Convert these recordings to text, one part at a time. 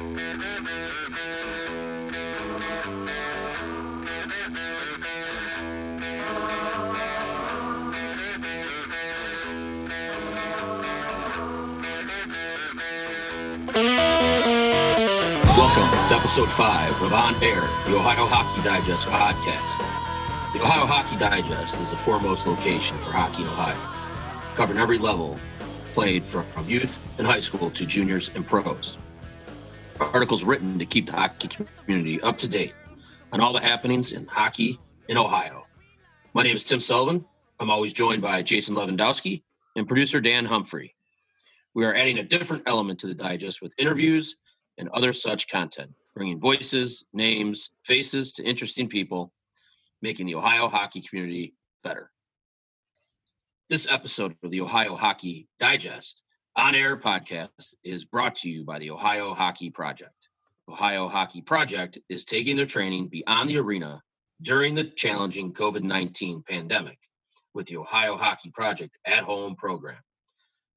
Welcome to episode five of On Air, the Ohio Hockey Digest podcast. The Ohio Hockey Digest is the foremost location for hockey in Ohio, covering every level played from youth and high school to juniors and pros. Articles written to keep the hockey community up to date on all the happenings in hockey in Ohio. My name is Tim Sullivan. I'm always joined by Jason Lewandowski and producer Dan Humphrey. We are adding a different element to the digest with interviews and other such content, bringing voices, names, faces to interesting people, making the Ohio hockey community better. This episode of the Ohio Hockey Digest on air podcast is brought to you by the Ohio Hockey Project. Ohio Hockey Project is taking their training beyond the arena during the challenging COVID 19 pandemic with the Ohio Hockey Project at home program.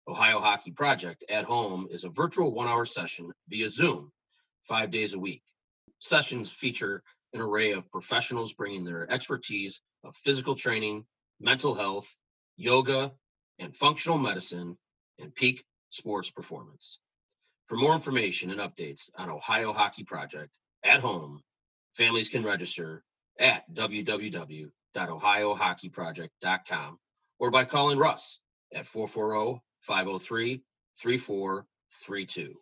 Ohio Hockey Project at home is a virtual one hour session via Zoom five days a week. Sessions feature an array of professionals bringing their expertise of physical training, mental health, yoga, and functional medicine and peak sports performance. For more information and updates on Ohio Hockey Project at home, families can register at www.ohiohockeyproject.com or by calling Russ at 440 503 3432.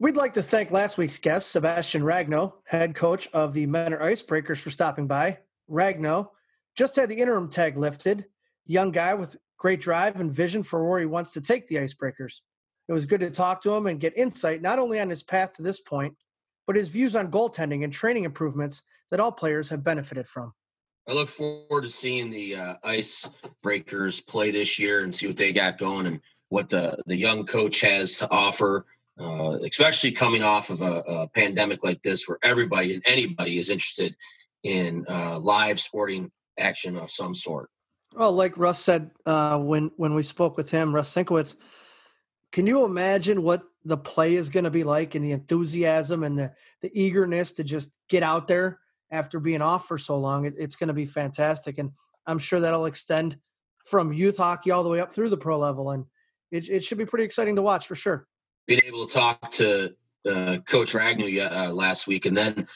We'd like to thank last week's guest, Sebastian Ragno, head coach of the Mentor Icebreakers, for stopping by. Ragno just had the interim tag lifted. Young guy with great drive and vision for where he wants to take the Icebreakers. It was good to talk to him and get insight not only on his path to this point, but his views on goaltending and training improvements that all players have benefited from. I look forward to seeing the uh, Ice Breakers play this year and see what they got going and what the the young coach has to offer, uh, especially coming off of a, a, pandemic like this, where everybody and anybody is interested in uh, live sporting action of some sort. Well, like Russ said uh, when when we spoke with him, Russ Sinkowitz, can you imagine what the play is going to be like and the enthusiasm and the the eagerness to just get out there? after being off for so long, it, it's going to be fantastic. And I'm sure that'll extend from youth hockey all the way up through the pro level. And it, it should be pretty exciting to watch for sure. Being able to talk to uh, Coach Ragno uh, last week and then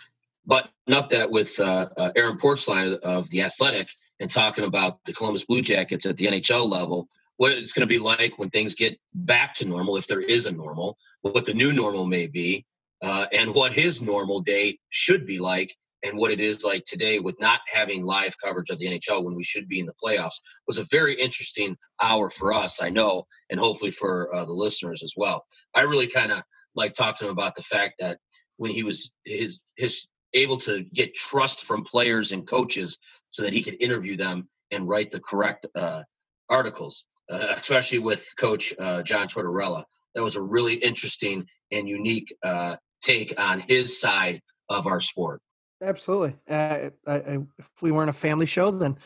button up that with uh, uh Aaron Portzline of The Athletic and talking about the Columbus Blue Jackets at the NHL level, what it's going to be like when things get back to normal, if there is a normal, what the new normal may be, uh, and what his normal day should be like and what it is like today with not having live coverage of the NHL when we should be in the playoffs was a very interesting hour for us, I know, and hopefully for uh, the listeners as well. I really kind of like talking about the fact that when he was his his able to get trust from players and coaches so that he could interview them and write the correct uh, articles, uh, especially with Coach uh, John Tortorella. That was a really interesting and unique uh, take on his side of our sport. Absolutely. Uh, I, I, if we weren't a family show, then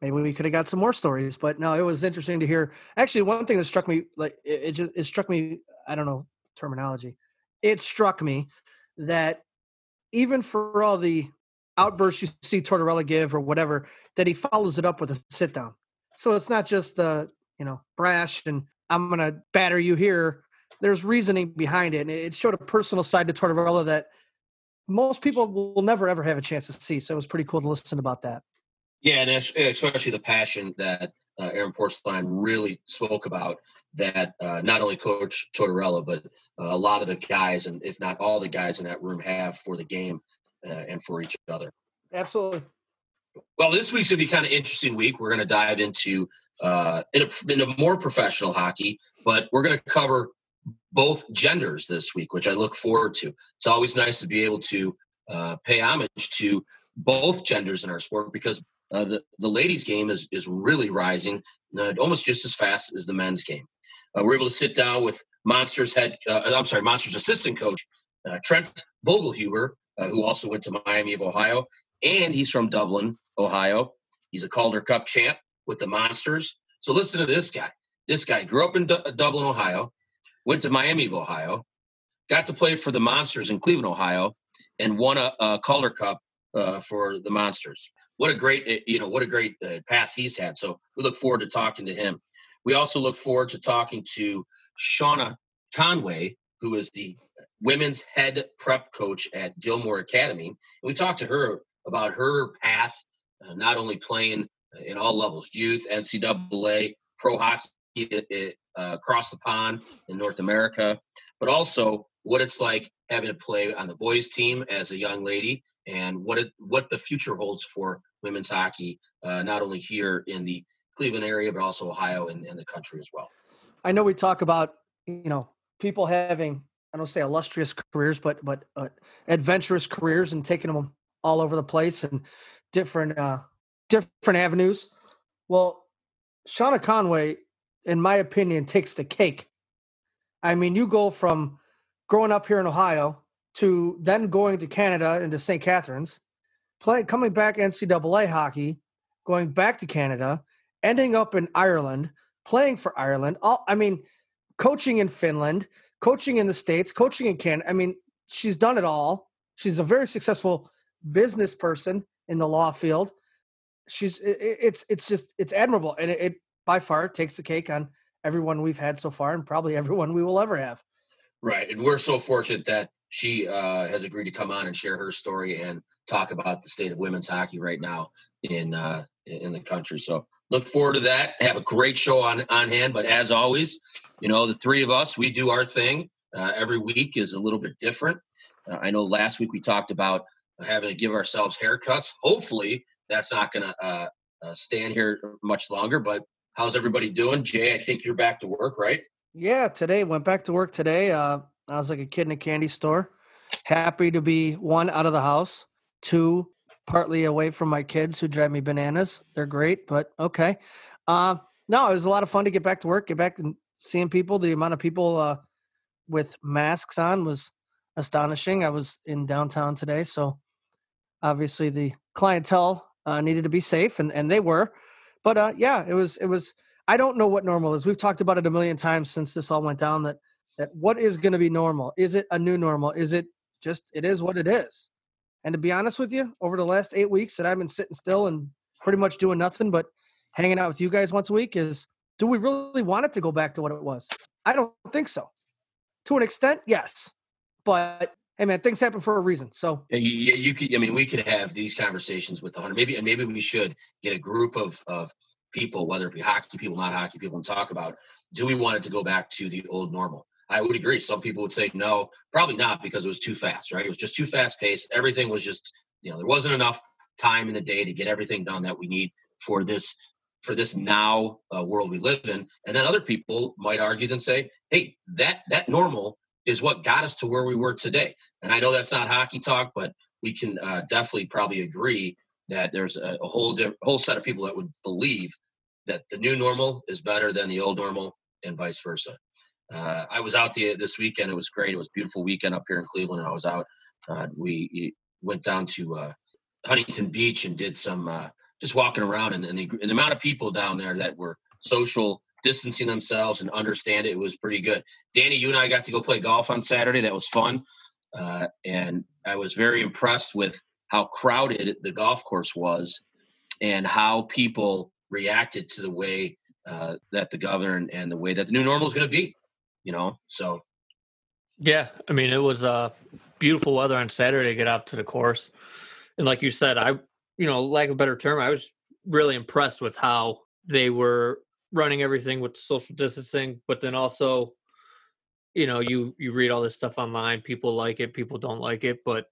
maybe we could have got some more stories. But no, it was interesting to hear. Actually, one thing that struck me, like it, it just it struck me. I don't know terminology. It struck me that even for all the outbursts you see Tortorella give or whatever, that he follows it up with a sit down. So it's not just the you know brash and I'm gonna batter you here. There's reasoning behind it, and it showed a personal side to Tortorella that most people will never ever have a chance to see. So it was pretty cool to listen about that. Yeah, and especially the passion that uh, Aaron Portzline really spoke about. That uh, not only Coach Tortorella, but uh, a lot of the guys, and if not all the guys in that room, have for the game uh, and for each other. Absolutely. Well, this week's gonna be kind of interesting week. We're gonna dive into uh, in a, in a more professional hockey, but we're gonna cover both genders this week, which I look forward to. It's always nice to be able to uh, pay homage to both genders in our sport because uh, the the ladies' game is is really rising, uh, almost just as fast as the men's game. Uh, we're able to sit down with Monsters head, uh, I'm sorry, Monsters assistant coach uh, Trent Vogelhuber, who also went to Miami of Ohio, and he's from Dublin, Ohio. He's a Calder Cup champ with the Monsters. So listen to this guy. This guy grew up in D- Dublin, Ohio went to Miami of Ohio, got to play for the Monsters in Cleveland, Ohio, and won a, a Calder Cup uh, for the Monsters. What a great, eh, you know, what a great uh, path he's had. So we look forward to talking to him. We also look forward to talking to Shauna Conway, who is the women's head prep coach at Gilmour Academy. And we talked to her about her path, uh, not only playing in all levels, youth, NCAA, pro hockey uh, across the pond in North America, but also what it's like having to play on the boys team as a young lady and what it what the future holds for women's hockey, uh, not only here in the Cleveland area, but also Ohio and, and the country as well. I know we talk about you know people having I don't say illustrious careers, but but uh, adventurous careers and taking them all over the place and different uh, different avenues. Well, Shauna Conway, in my opinion, takes the cake. I mean, you go from growing up here in Ohio to then going to Canada and to St. Catharines, playing coming back NCAA hockey, going back to Canada, ending up in Ireland, playing for Ireland. All I mean, coaching in Finland, coaching in the States, coaching in Canada. I mean, she's done it all. She's a very successful business person in the law field. She's it, it's it's just it's admirable, and it, it by far takes the cake on everyone we've had so far, and probably everyone we will ever have. Right, and we're so fortunate that she uh, has agreed to come on and share her story and talk about the state of women's hockey right now in uh, in the country. So look forward to that. Have a great show on on hand. But as always, you know the three of us we do our thing. Uh, every week is a little bit different. Uh, I know last week we talked about having to give ourselves haircuts. Hopefully that's not going to uh, uh, stand here much longer. But how's everybody doing, Jay? I think you're back to work, right? Yeah, today went back to work today. Uh, I was like a kid in a candy store. Happy to be one out of the house, two partly away from my kids who drive me bananas. They're great, but okay. Uh, no, it was a lot of fun to get back to work, get back and seeing people. The amount of people uh, with masks on was astonishing. I was in downtown today, so obviously the clientele uh, needed to be safe, and, and they were. But uh, yeah, it was it was. I don't know what normal is. We've talked about it a million times since this all went down. That that what is going to be normal? Is it a new normal? Is it just it is what it is? And to be honest with you, over the last eight weeks that I've been sitting still and pretty much doing nothing but hanging out with you guys once a week, is do we really want it to go back to what it was? I don't think so. To an extent, yes, but hey, man, things happen for a reason. So yeah, you, you could. I mean, we could have these conversations with the hundred. Maybe, and maybe we should get a group of of people, whether it be hockey people, not hockey people, and talk about do we want it to go back to the old normal? I would agree. Some people would say no, probably not because it was too fast, right? It was just too fast paced. Everything was just, you know, there wasn't enough time in the day to get everything done that we need for this for this now uh, world we live in. And then other people might argue and say, hey, that that normal is what got us to where we were today. And I know that's not hockey talk, but we can uh, definitely probably agree that there's a, a whole di- whole set of people that would believe that the new normal is better than the old normal and vice versa. Uh, I was out the, this weekend. It was great. It was beautiful weekend up here in Cleveland. I was out. Uh, we went down to uh, Huntington Beach and did some uh, just walking around, and, and, the, and the amount of people down there that were social distancing themselves and understand it, it was pretty good. Danny, you and I got to go play golf on Saturday. That was fun, uh, and I was very impressed with how crowded the golf course was, and how people reacted to the way uh, that the governor and, and the way that the new normal is going to be you know. So yeah, I mean, it was uh, beautiful weather on Saturday to get out to the course, and like you said, I, you know, lack of better term, I was really impressed with how they were running everything with social distancing, but then also, you know, you you read all this stuff online. People like it, people don't like it, but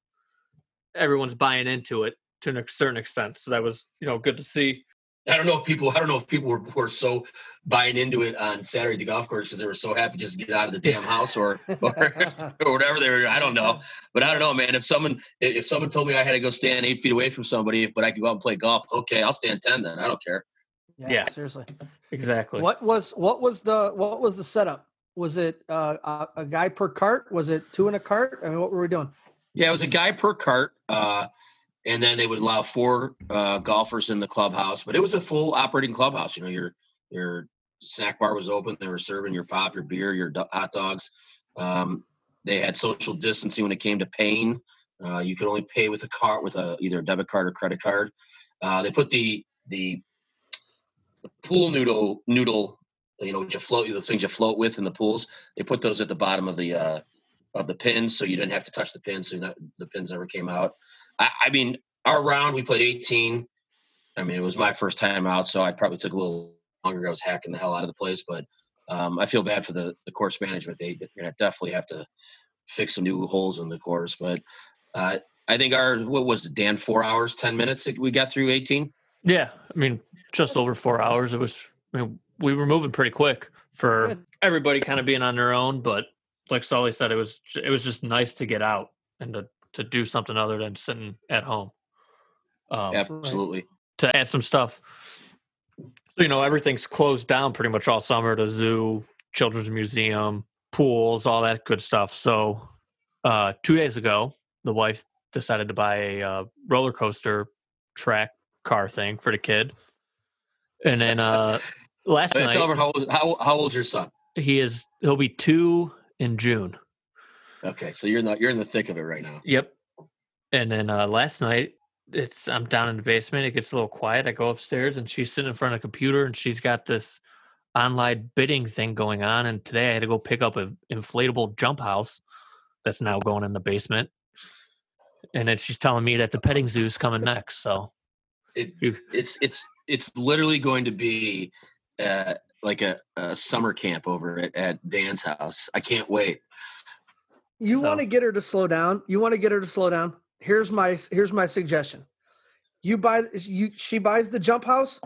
everyone's buying into it to a certain extent. So that was, you know, good to see. I don't know if people I don't know if people were, were so buying into it on Saturday at the golf course because they were so happy just to get out of the damn house or or, or whatever they were. I don't know, but I don't know, man. If someone if someone told me I had to go stand eight feet away from somebody, but I could go out and play golf, okay, I'll stand ten. Then I don't care. Yeah, yeah. seriously, exactly. What was what was the what was the setup? Was it uh, a, a guy per cart? Was it two in a cart? I mean, what were we doing? Yeah, it was a guy per cart. Uh, and then they would allow four uh, golfers in the clubhouse. But it was a full operating clubhouse. You know, your your snack bar was open. They were serving your pop, your beer, your hot dogs. Um, they had social distancing when it came to paying. Uh, you could only pay with a card, with a either a debit card or credit card. Uh, they put the the pool noodle noodle, you know, which you float the things you float with in the pools. They put those at the bottom of the uh, of the pins, so you didn't have to touch the pins. So the pins never came out. I, I mean, our round we played 18. I mean, it was my first time out, so I probably took a little longer. I was hacking the hell out of the place, but um, I feel bad for the the course management. They definitely have to fix some new holes in the course. But uh, I think our what was it, Dan? Four hours, ten minutes. We got through 18. Yeah, I mean, just over four hours. It was. I mean, we were moving pretty quick for everybody kind of being on their own, but like Sully said, it was it was just nice to get out and to to do something other than sitting at home. Um, Absolutely. To add some stuff, you know, everything's closed down pretty much all summer. The zoo, children's museum, pools, all that good stuff. So, uh, two days ago, the wife decided to buy a uh, roller coaster track car thing for the kid, and then uh, last night, tell her how old, how how old's your son? He is. He'll be two in June. Okay, so you're not you're in the thick of it right now. Yep. And then uh, last night, it's I'm down in the basement. It gets a little quiet. I go upstairs, and she's sitting in front of a computer, and she's got this online bidding thing going on. And today, I had to go pick up an inflatable jump house that's now going in the basement. And then she's telling me that the petting zoo is coming next. So it, it's it's it's literally going to be uh, like a, a, summer camp over at, at Dan's house. I can't wait. You so. want to get her to slow down. You want to get her to slow down. Here's my here's my suggestion. You buy you she buys the jump house.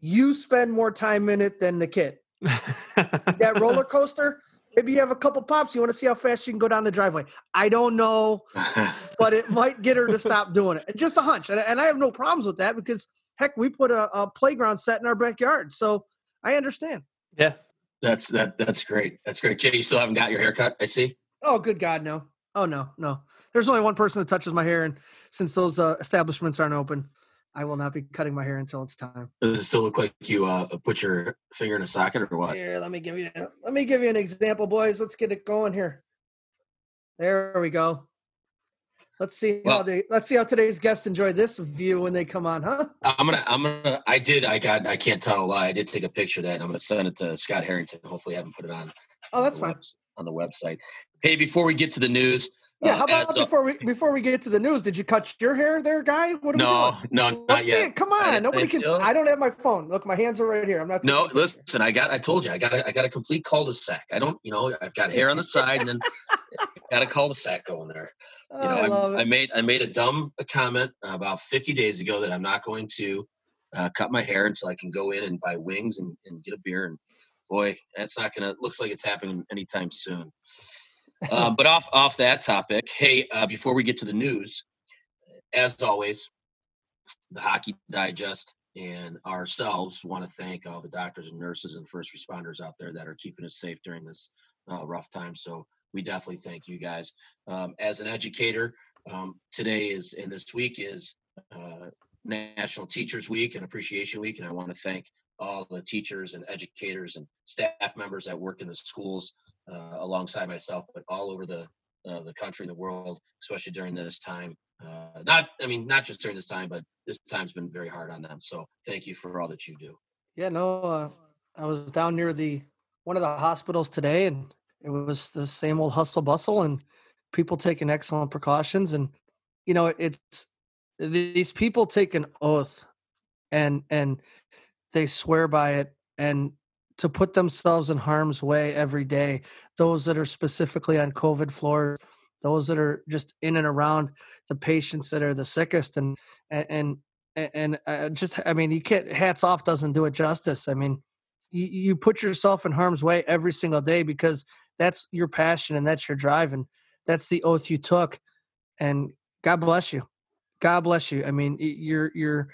You spend more time in it than the kid. that roller coaster. Maybe you have a couple pops. You want to see how fast you can go down the driveway. I don't know, but it might get her to stop doing it. Just a hunch, and, and I have no problems with that because heck, we put a, a playground set in our backyard, so I understand. Yeah, that's that. That's great. That's great. Jay, you still haven't got your haircut. I see. Oh, good God, no. Oh no, no. There's only one person that touches my hair, and since those uh, establishments aren't open, I will not be cutting my hair until it's time. Does it still look like you uh, put your finger in a socket or what? Here, let me give you let me give you an example, boys. Let's get it going here. There we go. Let's see well, how they let's see how today's guests enjoy this view when they come on, huh? I'm gonna I'm gonna I did I got I can't tell a lie. I did take a picture of that and I'm gonna send it to Scott Harrington. Hopefully I haven't put it on. Oh, that's fine. Web, on the website. Hey, before we get to the news, yeah, how uh, about before we before we get to the news? Did you cut your hair, there, guy? What are no, we doing? no, Let's see it. Come on, nobody can. I don't have my phone. Look, my hands are right here. I'm not. No, listen. I got. I told you. I got. A, I got a complete cul-de-sac. I don't. You know, I've got hair on the side, and then got a cul-de-sac going there. You know, oh, I, I, made. I made a dumb comment about 50 days ago that I'm not going to uh, cut my hair until I can go in and buy wings and, and get a beer. And boy, that's not gonna. Looks like it's happening anytime soon. Uh, but off off that topic, hey, uh, before we get to the news, as always, the Hockey Digest and ourselves want to thank all the doctors and nurses and first responders out there that are keeping us safe during this uh, rough time. So we definitely thank you guys. Um, as an educator, um, today is and this week is uh, National Teachers Week and Appreciation Week, and I want to thank all the teachers and educators and staff members that work in the schools uh, alongside myself, but all over the uh, the country and the world, especially during this time. Uh, not, I mean, not just during this time, but this time's been very hard on them. So thank you for all that you do. Yeah, no, uh, I was down near the one of the hospitals today, and it was the same old hustle bustle, and people taking excellent precautions. And you know, it's these people take an oath, and and they swear by it, and to put themselves in harm's way every day. Those that are specifically on COVID floors, those that are just in and around the patients that are the sickest, and and and uh, just I mean, you can't. Hats off doesn't do it justice. I mean, you, you put yourself in harm's way every single day because that's your passion and that's your drive and that's the oath you took. And God bless you. God bless you. I mean, you're you're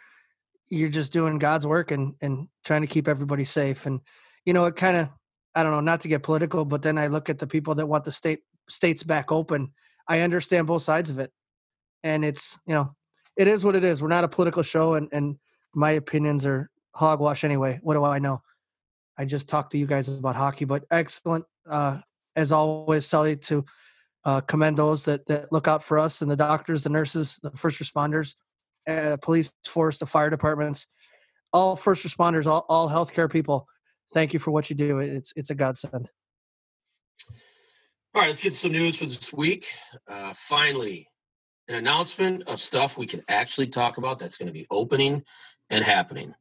you're just doing God's work and and trying to keep everybody safe. And you know, it kind of, I don't know, not to get political, but then I look at the people that want the state states back open. I understand both sides of it, and it's you know, it is what it is. We're not a political show, and and my opinions are hogwash anyway. What do I know? I just talked to you guys about hockey, but excellent uh, as always, Sully, to uh, commend those that, that look out for us and the doctors, the nurses, the first responders, uh, police force, the fire departments, all first responders, all, all healthcare people. Thank you for what you do. It's it's a godsend. All right, let's get some news for this week. Uh, finally, an announcement of stuff we can actually talk about that's going to be opening and happening.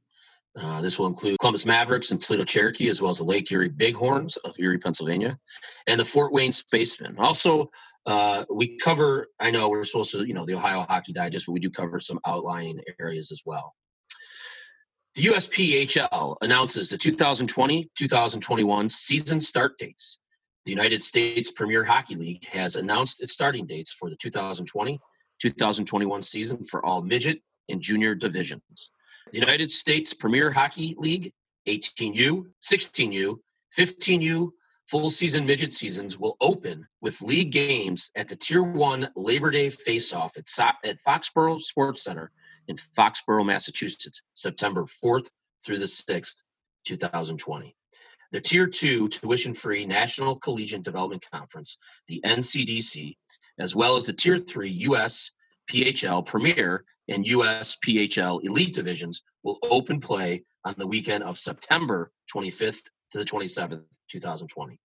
Uh, this will include Columbus Mavericks and Toledo Cherokee, as well as the Lake Erie Bighorns of Erie, Pennsylvania, and the Fort Wayne Spacemen. Also, uh, we cover, I know we're supposed to, you know, the Ohio Hockey Digest, but we do cover some outlying areas as well. The USPHL announces the 2020 2021 season start dates. The United States Premier Hockey League has announced its starting dates for the 2020 2021 season for all midget and junior divisions. The United States Premier Hockey League, 18U, 16U, 15U, full season midget seasons will open with league games at the Tier 1 Labor Day face-off at, so- at Foxborough Sports Center in Foxborough, Massachusetts, September 4th through the 6th, 2020. The Tier 2 tuition free National Collegiate Development Conference, the NCDC, as well as the Tier 3 US PHL Premier and US PHL Elite divisions will open play on the weekend of September 25th to the 27th, 2020.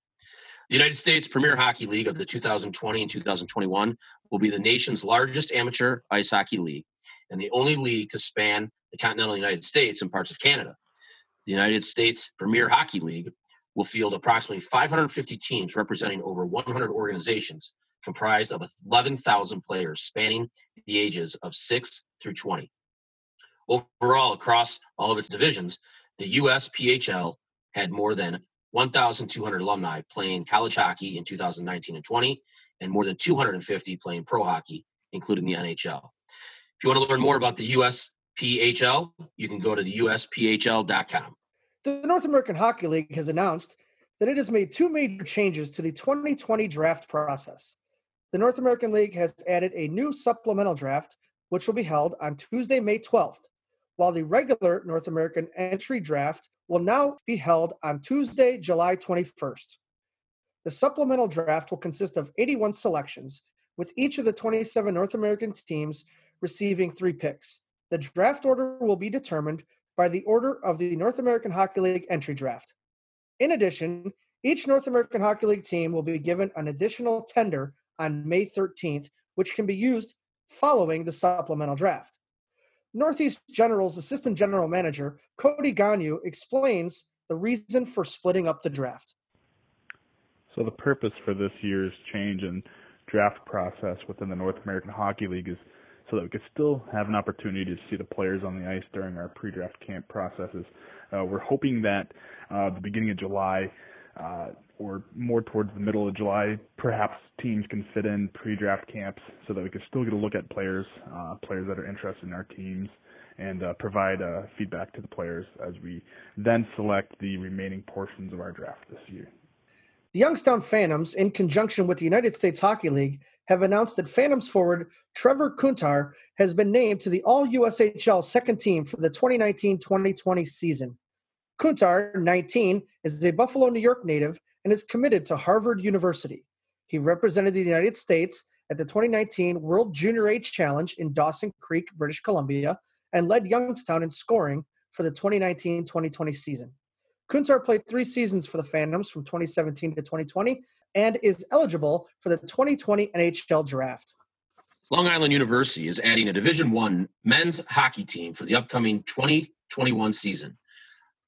The United States Premier Hockey League of the 2020 and 2021 will be the nation's largest amateur ice hockey league and the only league to span the continental United States and parts of Canada. The United States Premier Hockey League will field approximately 550 teams representing over 100 organizations comprised of 11,000 players spanning the ages of 6 through 20. Overall, across all of its divisions, the USPHL had more than 1,200 alumni playing college hockey in 2019 and 20, and more than 250 playing pro hockey, including the NHL. If you want to learn more about the USPHL, you can go to the USPHL.com. The North American Hockey League has announced that it has made two major changes to the 2020 draft process. The North American League has added a new supplemental draft, which will be held on Tuesday, May 12th, while the regular North American entry draft will now be held on Tuesday, July 21st. The supplemental draft will consist of 81 selections, with each of the 27 North American teams receiving three picks. The draft order will be determined by the order of the North American Hockey League entry draft. In addition, each North American Hockey League team will be given an additional tender on May 13th, which can be used following the supplemental draft. Northeast General's assistant general manager, Cody Gagnon, explains the reason for splitting up the draft. So, the purpose for this year's change in draft process within the North American Hockey League is so that we could still have an opportunity to see the players on the ice during our pre-draft camp processes. Uh, we're hoping that uh, the beginning of July uh, or more towards the middle of July, perhaps teams can fit in pre-draft camps so that we can still get a look at players, uh, players that are interested in our teams, and uh, provide uh, feedback to the players as we then select the remaining portions of our draft this year. The Youngstown Phantoms, in conjunction with the United States Hockey League, have announced that Phantoms forward Trevor Kuntar has been named to the All USHL second team for the 2019 2020 season. Kuntar, 19, is a Buffalo, New York native and is committed to Harvard University. He represented the United States at the 2019 World Junior Age Challenge in Dawson Creek, British Columbia, and led Youngstown in scoring for the 2019 2020 season. Kuntar played three seasons for the Phantoms from 2017 to 2020 and is eligible for the 2020 NHL draft. Long Island University is adding a Division One men's hockey team for the upcoming 2021 season.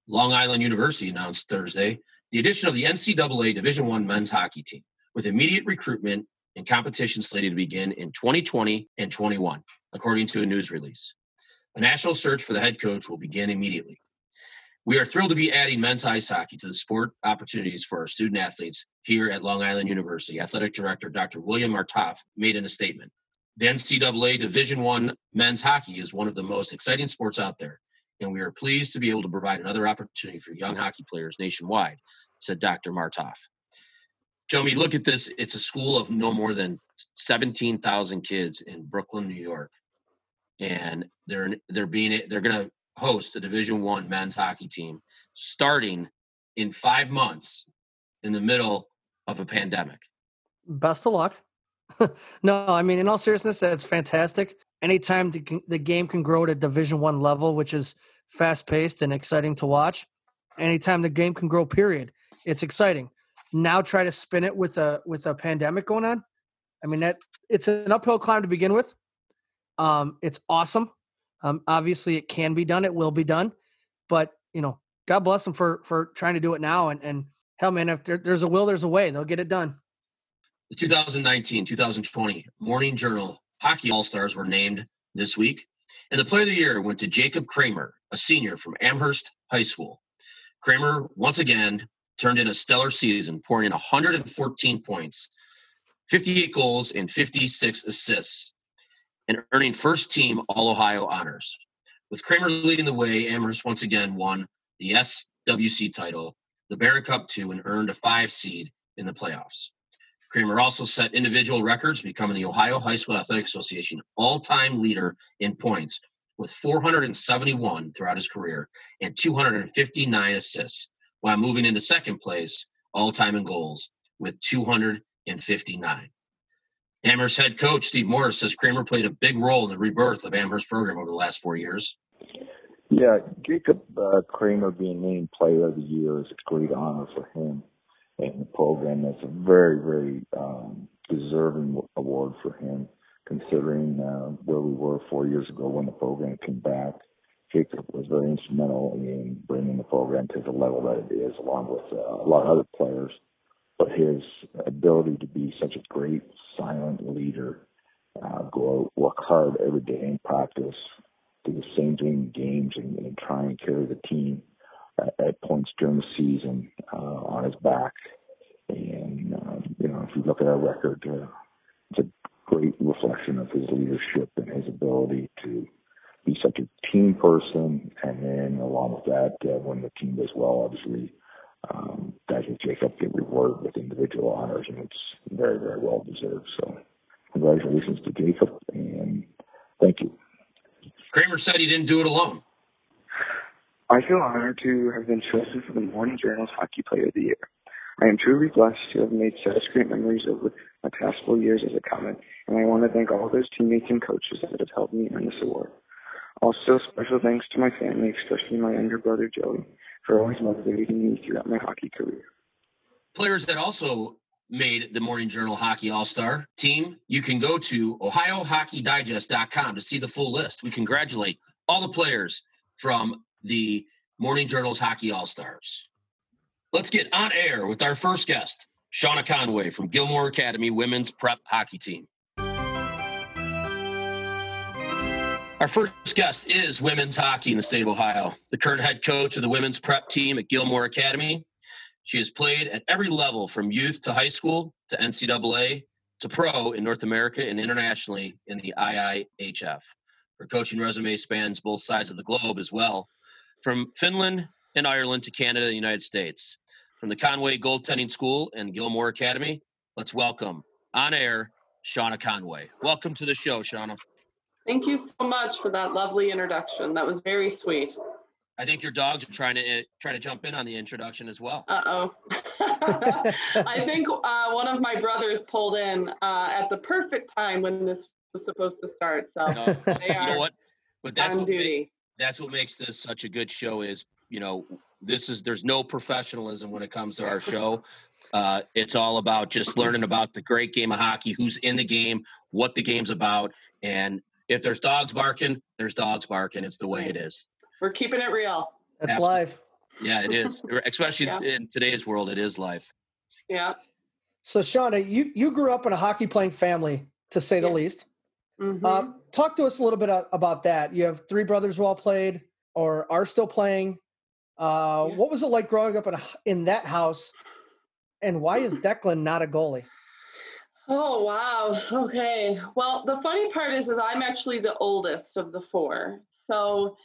Long Island University announced Thursday the addition of the NCAA Division One men's hockey team, with immediate recruitment and competition slated to begin in 2020 and 21, according to a news release. A national search for the head coach will begin immediately. We are thrilled to be adding men's ice hockey to the sport opportunities for our student athletes here at Long Island University. Athletic Director Dr. William Martinov made in a statement. The NCAA Division One men's hockey is one of the most exciting sports out there, and we are pleased to be able to provide another opportunity for young hockey players nationwide, said Dr. Martinov. Joey, look at this. It's a school of no more than 17,000 kids in Brooklyn, New York. And they're they're being they're going to host a Division One men's hockey team starting in five months in the middle of a pandemic. Best of luck. no, I mean, in all seriousness, that's fantastic. Anytime the, the game can grow at a Division One level, which is fast paced and exciting to watch, anytime the game can grow, period, it's exciting. Now try to spin it with a with a pandemic going on. I mean, that it's an uphill climb to begin with. Um, it's awesome. Um, obviously, it can be done. It will be done. But you know, God bless them for for trying to do it now. And and hell, man, if there, there's a will, there's a way. They'll get it done. The 2019 2020 Morning Journal Hockey All Stars were named this week, and the Player of the Year went to Jacob Kramer, a senior from Amherst High School. Kramer once again turned in a stellar season, pouring in 114 points, 58 goals, and 56 assists, and earning first team All Ohio honors. With Kramer leading the way, Amherst once again won the SWC title, the Baron Cup 2, and earned a five seed in the playoffs. Kramer also set individual records, becoming the Ohio High School Athletic Association all time leader in points with 471 throughout his career and 259 assists, while moving into second place all time in goals with 259. Amherst head coach Steve Morris says Kramer played a big role in the rebirth of Amherst program over the last four years. Yeah, Jacob uh, Kramer being named Player of the Year is a great honor for him and the program. That's a very, very um, deserving award for him, considering uh, where we were four years ago when the program came back. Jacob was very instrumental in bringing the program to the level that it is, along with uh, a lot of other players. But his ability to be such a great silent leader, uh, go out, work hard every day in practice, do the same thing in games, and, and try and carry the team at, at points during the season uh, on his back. And um, you know, if you look at our record, uh, it's a great reflection of his leadership and his ability to be such a team person. And then along with that, uh, when the team does well, obviously, um, guys like Jacob get rewarded with individual honors, and it's very, very well deserved. So, congratulations to Jacob, and thank you. Kramer said he didn't do it alone. I feel honored to have been chosen for the Morning Journal's Hockey Player of the Year. I am truly blessed to have made such great memories over my past four years as a Comet, and I want to thank all those teammates and coaches that have helped me earn this award. Also, special thanks to my family, especially my younger brother Joey, for always motivating me throughout my hockey career. Players that also made the Morning Journal Hockey All Star team, you can go to OhioHockeyDigest.com to see the full list. We congratulate all the players from the Morning Journal's Hockey All Stars. Let's get on air with our first guest, Shauna Conway from Gilmour Academy Women's Prep Hockey Team. Our first guest is women's hockey in the state of Ohio, the current head coach of the women's prep team at Gilmour Academy. She has played at every level from youth to high school to NCAA to pro in North America and internationally in the IIHF. Her coaching resume spans both sides of the globe as well, from Finland and Ireland to Canada and the United States. From the Conway Goaltending School and Gilmour Academy, let's welcome on air Shauna Conway. Welcome to the show, Shauna. Thank you so much for that lovely introduction. That was very sweet. I think your dogs are trying to uh, try to jump in on the introduction as well. Uh oh. I think uh, one of my brothers pulled in uh, at the perfect time when this was supposed to start. So no, they are you know what? But that's on what duty. Make, that's what makes this such a good show. Is you know this is there's no professionalism when it comes to our show. Uh, it's all about just learning about the great game of hockey, who's in the game, what the game's about, and if there's dogs barking, there's dogs barking. It's the way it is. We're keeping it real. That's Absolutely. live. Yeah, it is. Especially Yeah. in today's world, it is life. Yeah. So, Shauna, you you grew up in a hockey playing family, to say the Yeah. least. Mhm. Um, talk to us a little bit about that. You have three brothers who all played or are still playing. Uh, Yeah. What was it like growing up in a, in that house? And why is Declan not a goalie? Oh wow. Okay. Well, the funny part is, is I'm actually the oldest of the four. So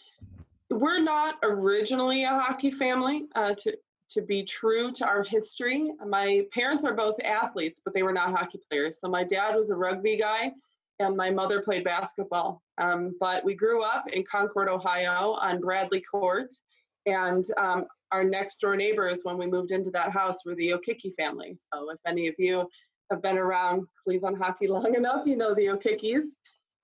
we're not originally a hockey family. Uh, to to be true to our history, my parents are both athletes, but they were not hockey players. So my dad was a rugby guy, and my mother played basketball. Um, but we grew up in Concord, Ohio, on Bradley Court, and um, our next door neighbors when we moved into that house were the Okiki family. So if any of you have been around Cleveland hockey long enough, you know the O'Kickies.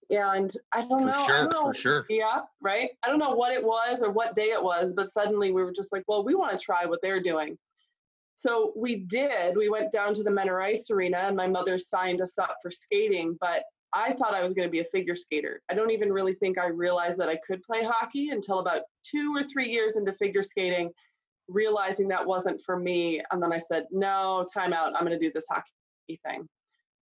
And I don't For know. I don't know, for sure. Yeah, right. I don't know what it was or what day it was, but suddenly we were just like, well, we want to try what they're doing. So we did. We went down to the Mentor Ice Arena, and my mother signed us up for skating. But I thought I was going to be a figure skater. I don't even really think I realized that I could play hockey until about two or three years into figure skating, realizing that wasn't for me. And then I said, no, time out. I'm going to do this hockey thing.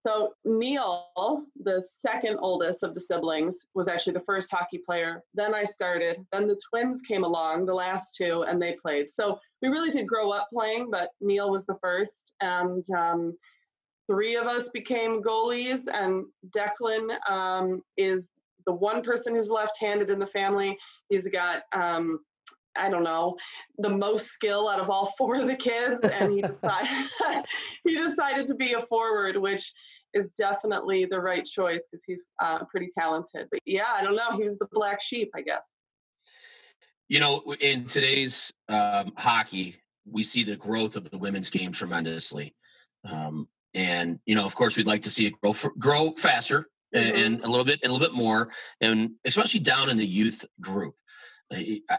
So Neil, the second oldest of the siblings, was actually the first hockey player. Then I started. Then the twins came along, the last two, and they played. So we really did grow up playing, but Neil was the first, and um, three of us became goalies. And Declan um, is the one person who's left-handed in the family. He's got um, I don't know, the most skill out of all four of the kids, and he decided he decided to be a forward, which is definitely the right choice because he's uh, pretty talented. But yeah, I don't know, he was the black sheep, I guess. You know, in today's um, hockey, we see the growth of the women's game tremendously, um, and you know, of course, we'd like to see it grow grow faster Mm-hmm. and, and a little bit and a little bit more, and especially down in the youth group.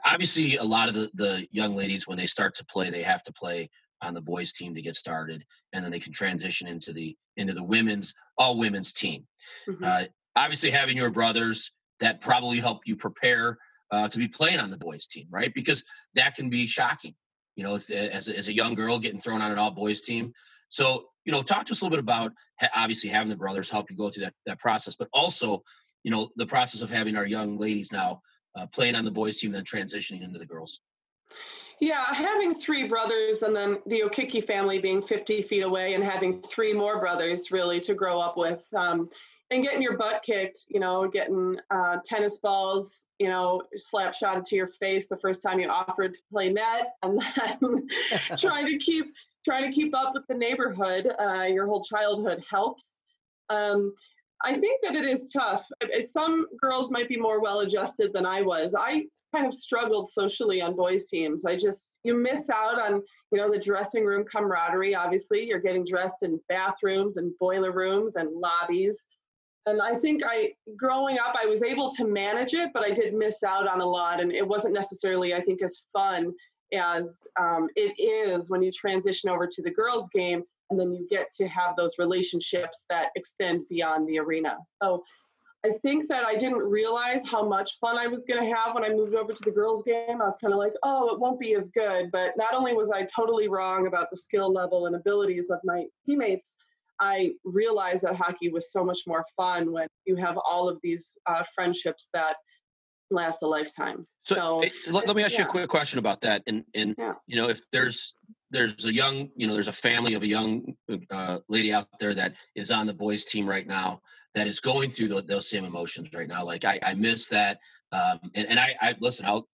Obviously a lot of the, the young ladies when they start to play they have to play on the boys team to get started and then they can transition into the into the women's all women's team. Mhm. uh, obviously having your brothers that probably help you prepare uh, to be playing on the boys team right? Because that can be shocking you know as, a, as a young girl getting thrown on an all boys team. So you know talk to us a little bit about ha- obviously having the brothers help you go through that, that process but also you know the process of having our young ladies now uh, playing on the boys team, then transitioning into the girls. Yeah, having three brothers and then the Okiki family being 50 feet away and having three more brothers really to grow up with. Um, and getting your butt kicked, you know, getting uh, tennis balls, you know, slap shotted to your face the first time you offered to play net, and then trying to keep trying to keep up with the neighborhood. Uh, your whole childhood helps. Um, I think that it is tough. Some girls might be more well adjusted than I was. I kind of struggled socially on boys teams. I just you miss out on you know the dressing room camaraderie. Obviously, you're getting dressed in bathrooms and boiler rooms and lobbies. And I think I growing up I was able to manage it, but I did miss out on a lot, and it wasn't necessarily I think as fun as um, it is when you transition over to the girls game and then you get to have those relationships that extend beyond the arena. So I think that I didn't realize how much fun I was going to have when I moved over to the girls' game. I was kind of like, oh, it won't be as good. But not only was I totally wrong about the skill level and abilities of my teammates, I realized that hockey was so much more fun when you have all of these uh, friendships that last a lifetime. So, So, eh, let, let me ask you a quick question about that. And and Yeah. you know, if there's there's a young, you know, there's a family of a young uh, lady out there that is on the boys team right now that is going through tho- those same emotions right now. Like I, I miss that. Um, and, and I, I listen. I'll.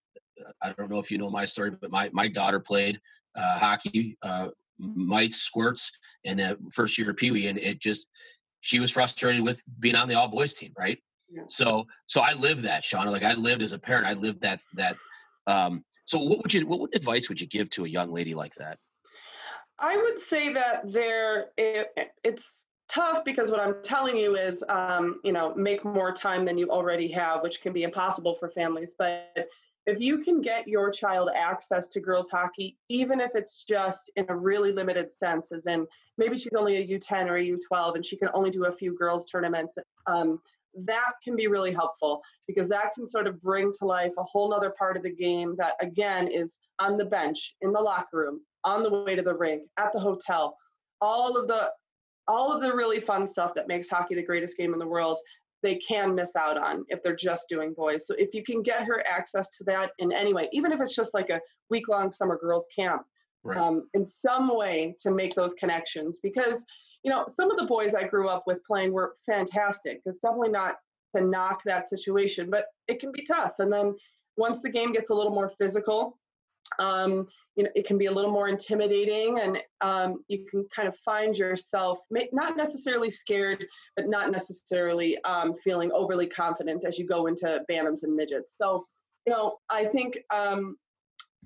I don't know if you know my story, but my my daughter played uh, hockey, uh, mites, squirts, in the first year of Pee Wee, and it just she was frustrated with being on the all boys team, right? Yeah. So so I lived that, Shauna. Like I lived as a parent, I lived that that. Um, so what would you what advice would you give to a young lady like that? I would say that there it, it's tough because what I'm telling you is, um, you know, make more time than you already have, which can be impossible for families. But if you can get your child access to girls hockey, even if it's just in a really limited sense, as in maybe she's only a U10 or a U12 and she can only do a few girls tournaments, um, that can be really helpful because that can sort of bring to life a whole nother part of the game that again is on the bench, in the locker room, on the way to the rink, at the hotel, all of the all of the really fun stuff that makes hockey the greatest game in the world they can miss out on if they're just doing boys. So if you can get her access to that in any way even if it's just like a week long summer girls camp Right. um, in some way to make those connections because you know some of the boys i grew up with playing were fantastic. It's definitely not to knock that situation but it can be tough. And then once the game gets a little more physical um, you know it can be a little more intimidating and um, you can kind of find yourself not necessarily scared but not necessarily um, feeling overly confident as you go into bantams and midgets so you know i think um,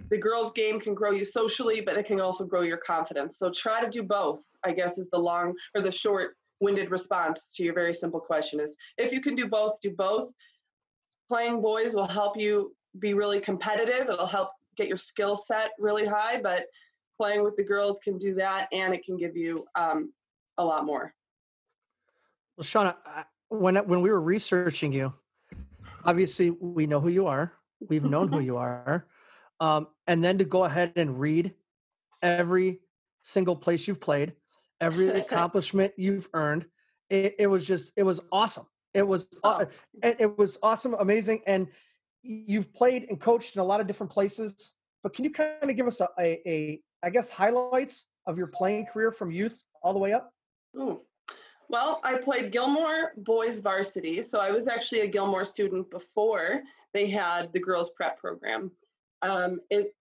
the girls' game can grow you socially, but it can also grow your confidence. So try to do both. I guess is the long or the short-winded response to your very simple question. Is if you can do both, do both. Playing boys will help you be really competitive. It'll help get your skill set really high, but playing with the girls can do that, and it can give you um, a lot more. Well, Shauna, when when we were researching you, obviously we know who you are. We've known who you are, um, and then to go ahead and read every single place you've played, every accomplishment you've earned, it, it was just it was awesome. It was oh. it was awesome, amazing, and you've played and coached in a lot of different places. But can you kind of give us a, a, a I guess highlights of your playing career from youth all the way up? Ooh. Well, I played Gilmour boys varsity. So I was actually a Gilmour student before they had the girls prep program. Um, it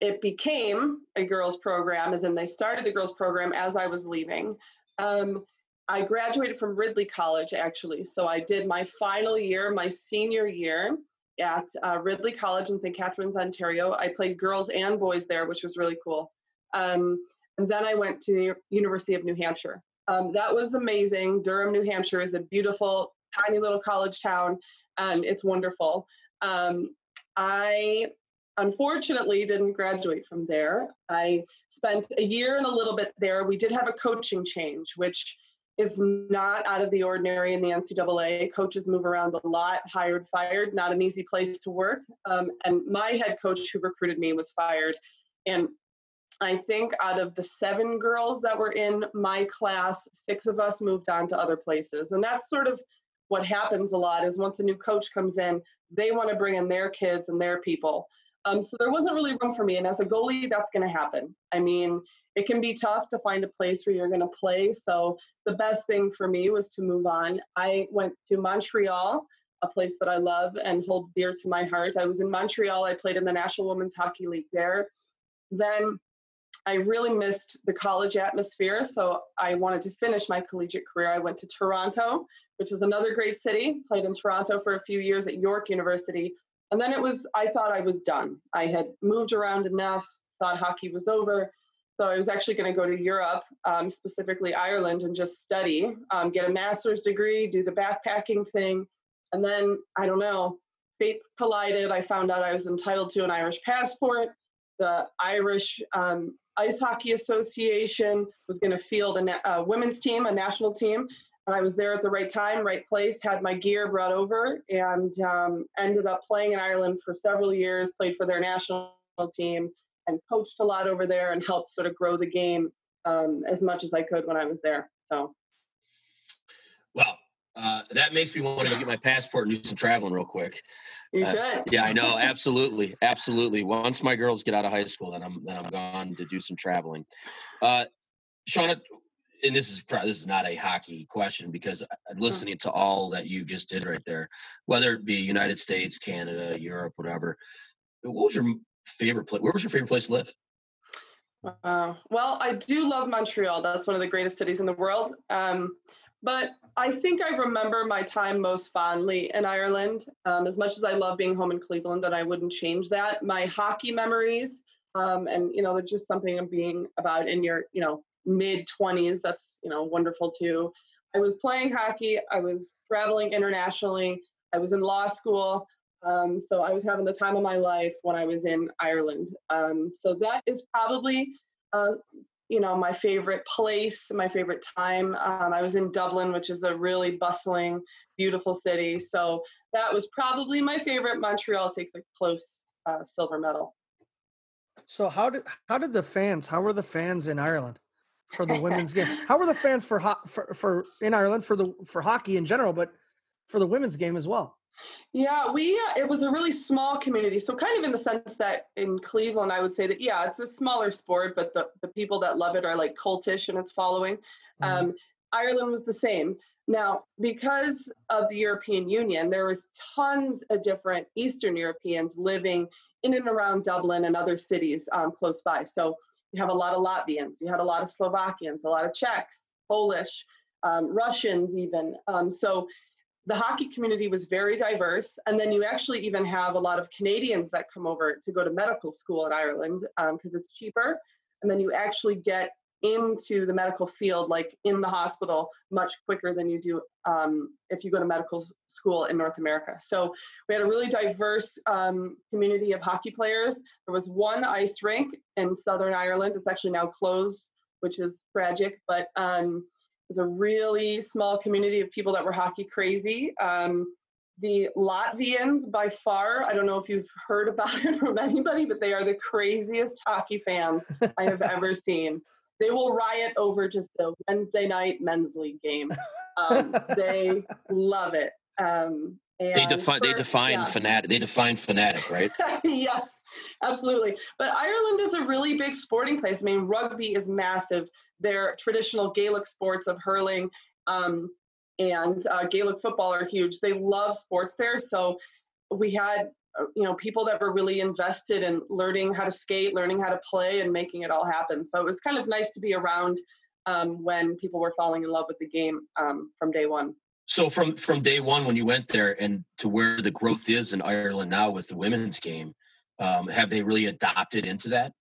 it became a girls program, as in they started the girls program as I was leaving. Um, I graduated from Ridley College actually, so I did my final year, my senior year at uh, Ridley College in St. Catharines, Ontario. I played girls and boys there, which was really cool. Um, and then I went to University of New Hampshire. Um, that was amazing. Durham, New Hampshire is a beautiful, tiny little college town, and it's wonderful. Um, I unfortunately didn't graduate from there. I spent a year and a little bit there. We did have a coaching change, which is not out of the ordinary in the NCAA. Coaches move around a lot, hired, fired, not an easy place to work. Um, and my head coach who recruited me was fired. And I think out of the seven girls that were in my class, six of us moved on to other places. And that's sort of what happens a lot is once a new coach comes in, they want to bring in their kids and their people. Um, so there wasn't really room for me. And as a goalie, that's going to happen. I mean, it can be tough to find a place where you're going to play. So the best thing for me was to move on. I went to Montreal, a place that I love and hold dear to my heart. I was in Montreal. I played in the National Women's Hockey League there. Then I really missed the college atmosphere, so I wanted to finish my collegiate career. I went to Toronto, which is another great city. Played in Toronto for a few years at York University, and then it was. I thought I was done. I had moved around enough. Thought hockey was over. So I was actually going to go to Europe, um, specifically Ireland, and just study, um, get a master's degree, do the backpacking thing, and then I don't know. Fates collided. I found out I was entitled to an Irish passport. The Irish um, Ice Hockey Association was going to field a, na- a, women's team, a national team. I was there at the right time, right place, had my gear brought over, and um, ended up playing in Ireland for several years, played for their national team, and coached a lot over there and helped sort of grow the game um, as much as I could when I was there. So. Well, uh, that makes me want to go get my passport and do some traveling real quick. You uh. Yeah, I know. Absolutely, absolutely. Once my girls get out of high school, then I'm then I'm gone to do some traveling. Uh, Shauna, and this is probably, this is not a hockey question because mm-hmm. listening to all that you just did right there, whether it be United States, Canada, Europe, whatever. What was your favorite place? Where was your favorite place to live? Uh, well, I do love Montreal. That's one of the greatest cities in the world. Um, but I think I remember my time most fondly in Ireland. Um, as much as I love being home in Cleveland, and I wouldn't change that. My hockey memories, um, and you know, there's just something of being about in your, you know, mid 20s. That's you know wonderful too. I was playing hockey. I was traveling internationally. I was in law school. Um, so I was having the time of my life when I was in Ireland. Um, so that is probably uh, you know my favorite place my favorite time um, i was in dublin which is a really bustling beautiful city so that was probably my favorite montreal takes a close uh, silver medal so how did how did the fans how were the fans in ireland for the women's game how were the fans for, ho- for for in ireland for the for hockey in general but for the women's game as well yeah, we uh, it was a really small community. So kind of in the sense that in Cleveland, I would say that yeah, it's a smaller sport, but the the people that love it are like cultish in its following. Mm-hmm. Um, Ireland was the same. Now, because of the European Union, there was tons of different Eastern Europeans living in and around Dublin and other cities um, close by. So you have a lot of Latvians, you had a lot of Slovakians, a lot of Czechs, Polish, um, Russians, even. Um, so the hockey community was very diverse. And then you actually even have a lot of Canadians that come over to go to medical school in Ireland because um, it's cheaper. And then you actually get into the medical field, like in the hospital, much quicker than you do um, if you go to medical school in North America. So we had a really diverse um, community of hockey players. There was one ice rink in Southern Ireland. It's actually now closed, which is tragic, but um, was a really small community of people that were hockey crazy. Um, the Latvians, by far, I don't know if you've heard about it from anybody, but they are the craziest hockey fans I have ever seen. They will riot over just a Wednesday night men's league game. Um, they love it. Um, they define. they define yeah. fanatic. They define fanatic, right? yes, absolutely. But Ireland is a really big sporting place. I mean, rugby is massive their traditional Gaelic sports of hurling um, and uh, Gaelic football are huge. They love sports there. So we had, you know, people that were really invested in learning how to skate, learning how to play, and making it all happen. So it was kind of nice to be around um, when people were falling in love with the game um, from day one. So from from day one, when you went there, and to where the growth is in Ireland now with the women's game, um, have they really adopted into that?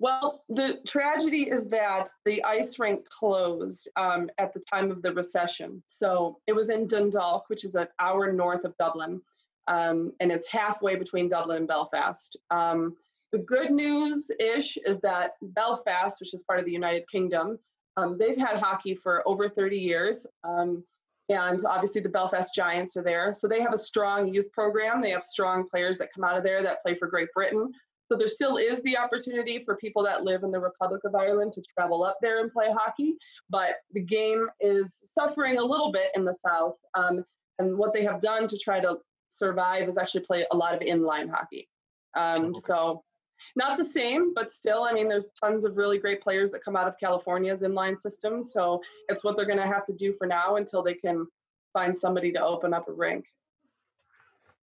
Well, the tragedy is that the ice rink closed um, at the time of the recession. So it was in Dundalk, which is an hour north of Dublin, um, and it's halfway between Dublin and Belfast. Um, the good news ish is that Belfast, which is part of the United Kingdom, um, they've had hockey for over 30 years. Um, and obviously, the Belfast Giants are there. So they have a strong youth program. They have strong players that come out of there that play for Great Britain. So there still is the opportunity for people that live in the Republic of Ireland to travel up there and play hockey, but the game is suffering a little bit in the south. Um, and what they have done to try to survive is actually play a lot of inline hockey. Um, okay. So not the same, but still, I mean, there's tons of really great players that come out of California's inline system. So it's what they're going to have to do for now until they can find somebody to open up a rink.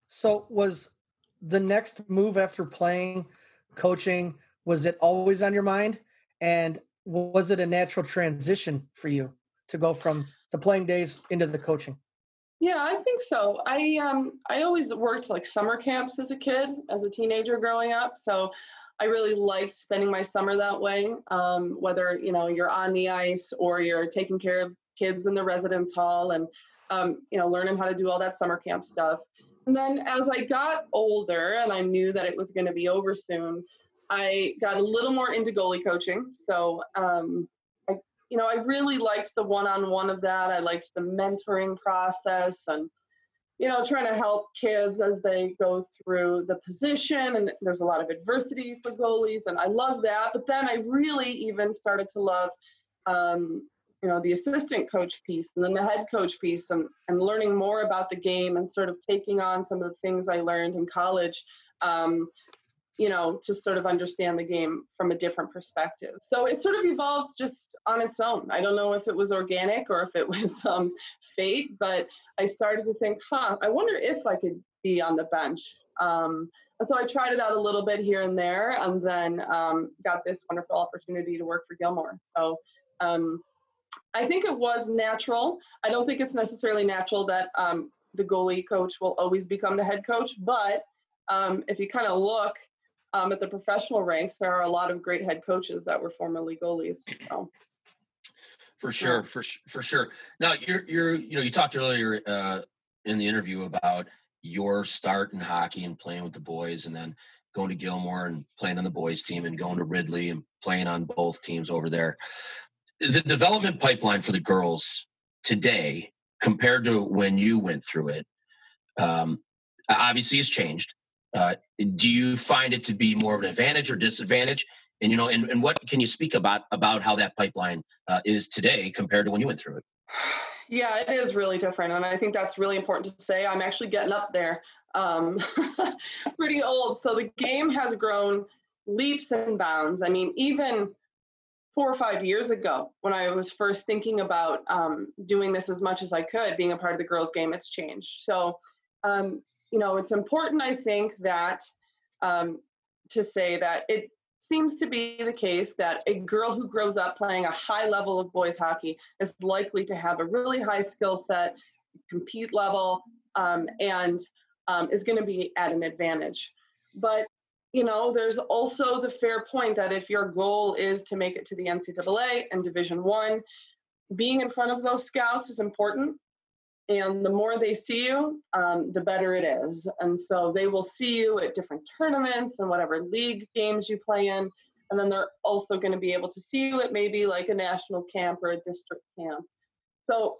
So was the next move after playing, coaching, was it always on your mind? And was it a natural transition for you to go from the playing days into the coaching? Yeah, I think so. I um I always worked like summer camps as a kid, as a teenager growing up. So I really liked spending my summer that way. Um, whether you know you're on the ice or you're taking care of kids in the residence hall and um, you know learning how to do all that summer camp stuff. And then as I got older and I knew that it was going to be over soon, I got a little more into goalie coaching. So, um, you know, I really liked the one-on-one of that. I liked the mentoring process and, you know, trying to help kids as they go through the position. And there's a lot of adversity for goalies, and I love that. But then I really even started to love um, you know the assistant coach piece and then the head coach piece and, and learning more about the game and sort of taking on some of the things i learned in college um, you know to sort of understand the game from a different perspective. So it sort of evolves just on its own. I don't know if it was organic or if it was um, fate but i started to think huh i wonder if i could be on the bench. Um, so i tried it out a little bit here and there and then um, got this wonderful opportunity to work for gilmour. So um, I think it was natural. I don't think it's necessarily natural that um, the goalie coach will always become the head coach, but um, if you kind of look um, at the professional ranks, there are a lot of great head coaches that were formerly goalies. So. For sure, for for sure. Now you're you're you know you talked earlier uh, in the interview about your start in hockey and playing with the boys, and then going to Gilmour and playing on the boys team, and going to Ridley and playing on both teams over there the development pipeline for the girls today compared to when you went through it um, obviously has changed uh, do you find it to be more of an advantage or disadvantage? And you know and, and what can you speak about about how that pipeline uh, is today compared to when you went through it? Yeah it is really different and i think that's really important to say. I'm actually getting up there um, pretty old. So the game has grown leaps and bounds. I mean even four or five years ago when I was first thinking about um, doing this as much as I could, being a part of the girls' game, it's changed. So, um, you know, it's important, I think, that um, to say that it seems to be the case that a girl who grows up playing a high level of boys hockey is likely to have a really high skill set compete level, um, and um, is going to be at an advantage. But you know, there's also the fair point that if your goal is to make it to the NCAA and Division One, being in front of those scouts is important. And the more they see you, um, the better it is. And so they will see you at different tournaments and whatever league games you play in. And then they're also going to be able to see you at maybe like a national camp or a district camp. So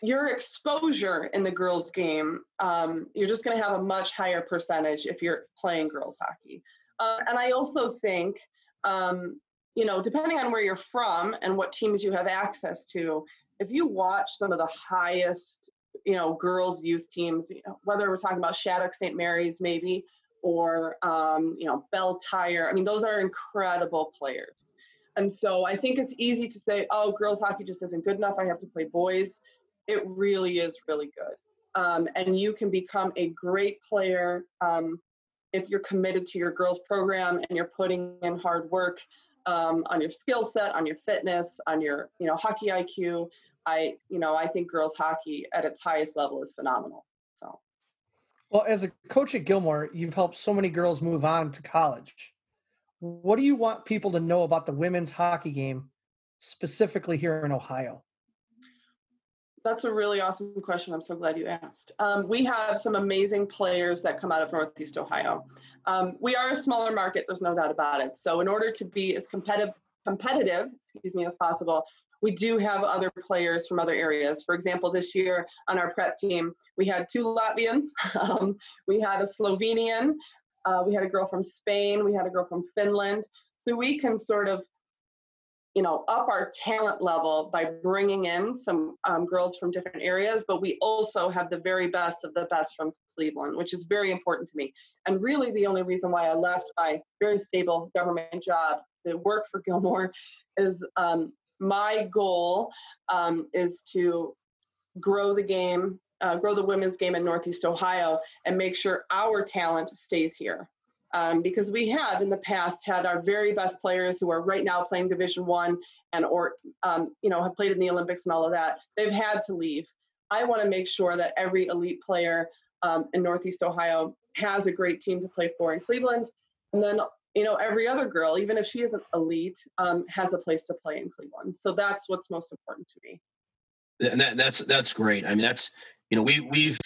your exposure in the girls game um, you're just going to have a much higher percentage if you're playing girls hockey uh, and i also think um, you know depending on where you're from and what teams you have access to if you watch some of the highest you know girls youth teams you know, whether we're talking about shattuck st mary's maybe or um, you know belle tire i mean those are incredible players and so i think it's easy to say oh girls hockey just isn't good enough i have to play boys it really is really good. Um, and you can become a great player um, if you're committed to your girls program and you're putting in hard work um, on your skill set, on your fitness, on your you know hockey IQ. I you know I think girls hockey at its highest level is phenomenal. So, well, as a coach at Gilmour, you've helped so many girls move on to college. What do you want people to know about the women's hockey game, specifically here in Ohio? That's a really awesome question. I'm so glad you asked. Um, we have some amazing players that come out of Northeast Ohio. Um, we are a smaller market, there's no doubt about it. So in order to be as competitive, competitive, excuse me, as possible, we do have other players from other areas. For example, this year on our prep team, we had two Latvians, um, we had a Slovenian, uh, we had a girl from Spain, we had a girl from Finland. So we can sort of you know up our talent level by bringing in some um, girls from different areas but we also have the very best of the best from cleveland which is very important to me and really the only reason why i left my very stable government job to work for Gilmour is um, my goal um, is to grow the game uh, grow the women's game in northeast ohio and make sure our talent stays here um, because we have in the past had our very best players who are right now playing Division One and or um, you know have played in the Olympics and all of that. They've had to leave. I want to make sure that every elite player um, in Northeast Ohio has a great team to play for in Cleveland, and then you know every other girl, even if she isn't elite, um, has a place to play in Cleveland. So that's what's most important to me. And that, that's that's great. I mean, that's you know we we've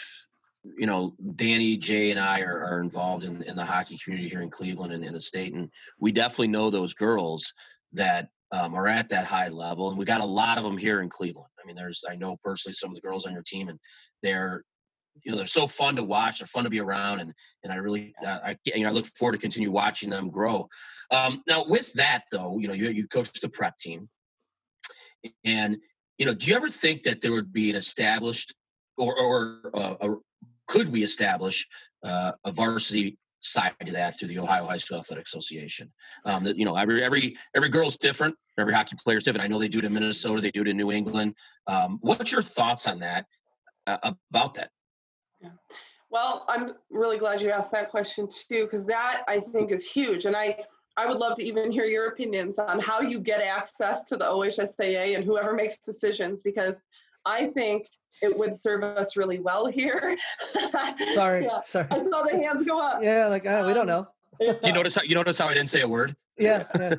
you know, Danny, Jay, and I are, are involved in, in the hockey community here in Cleveland and in the state, and we definitely know those girls that um, are at that high level, and we got a lot of them here in Cleveland. I mean, there's I know personally some of the girls on your team, and they're you know they're so fun to watch. They're fun to be around, and and I really uh, I you know I look forward to continue watching them grow. Um, now with that though, you know you you coach the prep team, and you know do you ever think that there would be an established or or uh, could we establish uh, a varsity side to that through the Ohio High School Athletic Association? Um, that you know, every every every girl's different. Every hockey player is different. I know they do it in Minnesota. They do it in New England. Um, what's your thoughts on that? Uh, about that? Yeah. Well, I'm really glad you asked that question too, because that I think is huge, and I I would love to even hear your opinions on how you get access to the OHSAA and whoever makes decisions, because I think it would serve us really well here. sorry, yeah. sorry. I saw the hands go up. Yeah, like uh, we don't um, know. Do you notice how you notice how I didn't say a word? Yeah. yeah.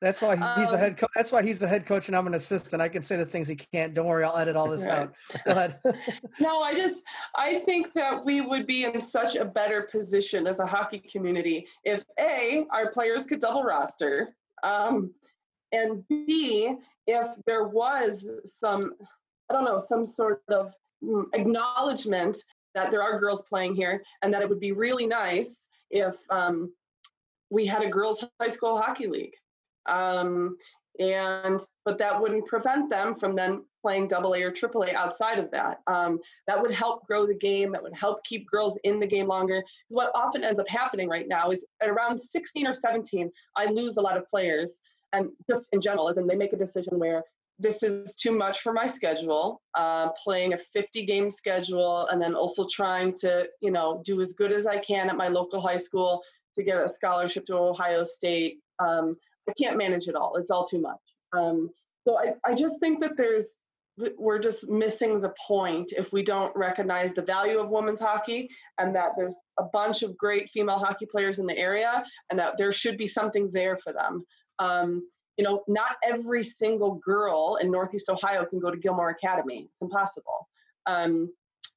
That's why he's um, the head coach. That's why he's the head coach and I'm an assistant. I can say the things he can't. Don't worry, I'll edit all this right. out. No, I just I think that we would be in such a better position as a hockey community if a our players could double roster, um, and b if there was some I don't know, some sort of mm, acknowledgement that there are girls playing here and that it would be really nice if um, we had a girls high school hockey league. Um, and but that wouldn't prevent them from then playing double A or triple A outside of that. Um, that would help grow the game. That would help keep girls in the game longer. Because what often ends up happening right now is at around 16 or 17, I lose a lot of players, and just in general, as they make a decision where this is too much for my schedule uh, playing a 50 game schedule and then also trying to you know do as good as i can at my local high school to get a scholarship to ohio state um, i can't manage it all it's all too much um, so I, I just think that there's we're just missing the point if we don't recognize the value of women's hockey and that there's a bunch of great female hockey players in the area and that there should be something there for them. Um, you know, not every single girl in Northeast Ohio can go to Gilmour Academy. It's impossible. Um,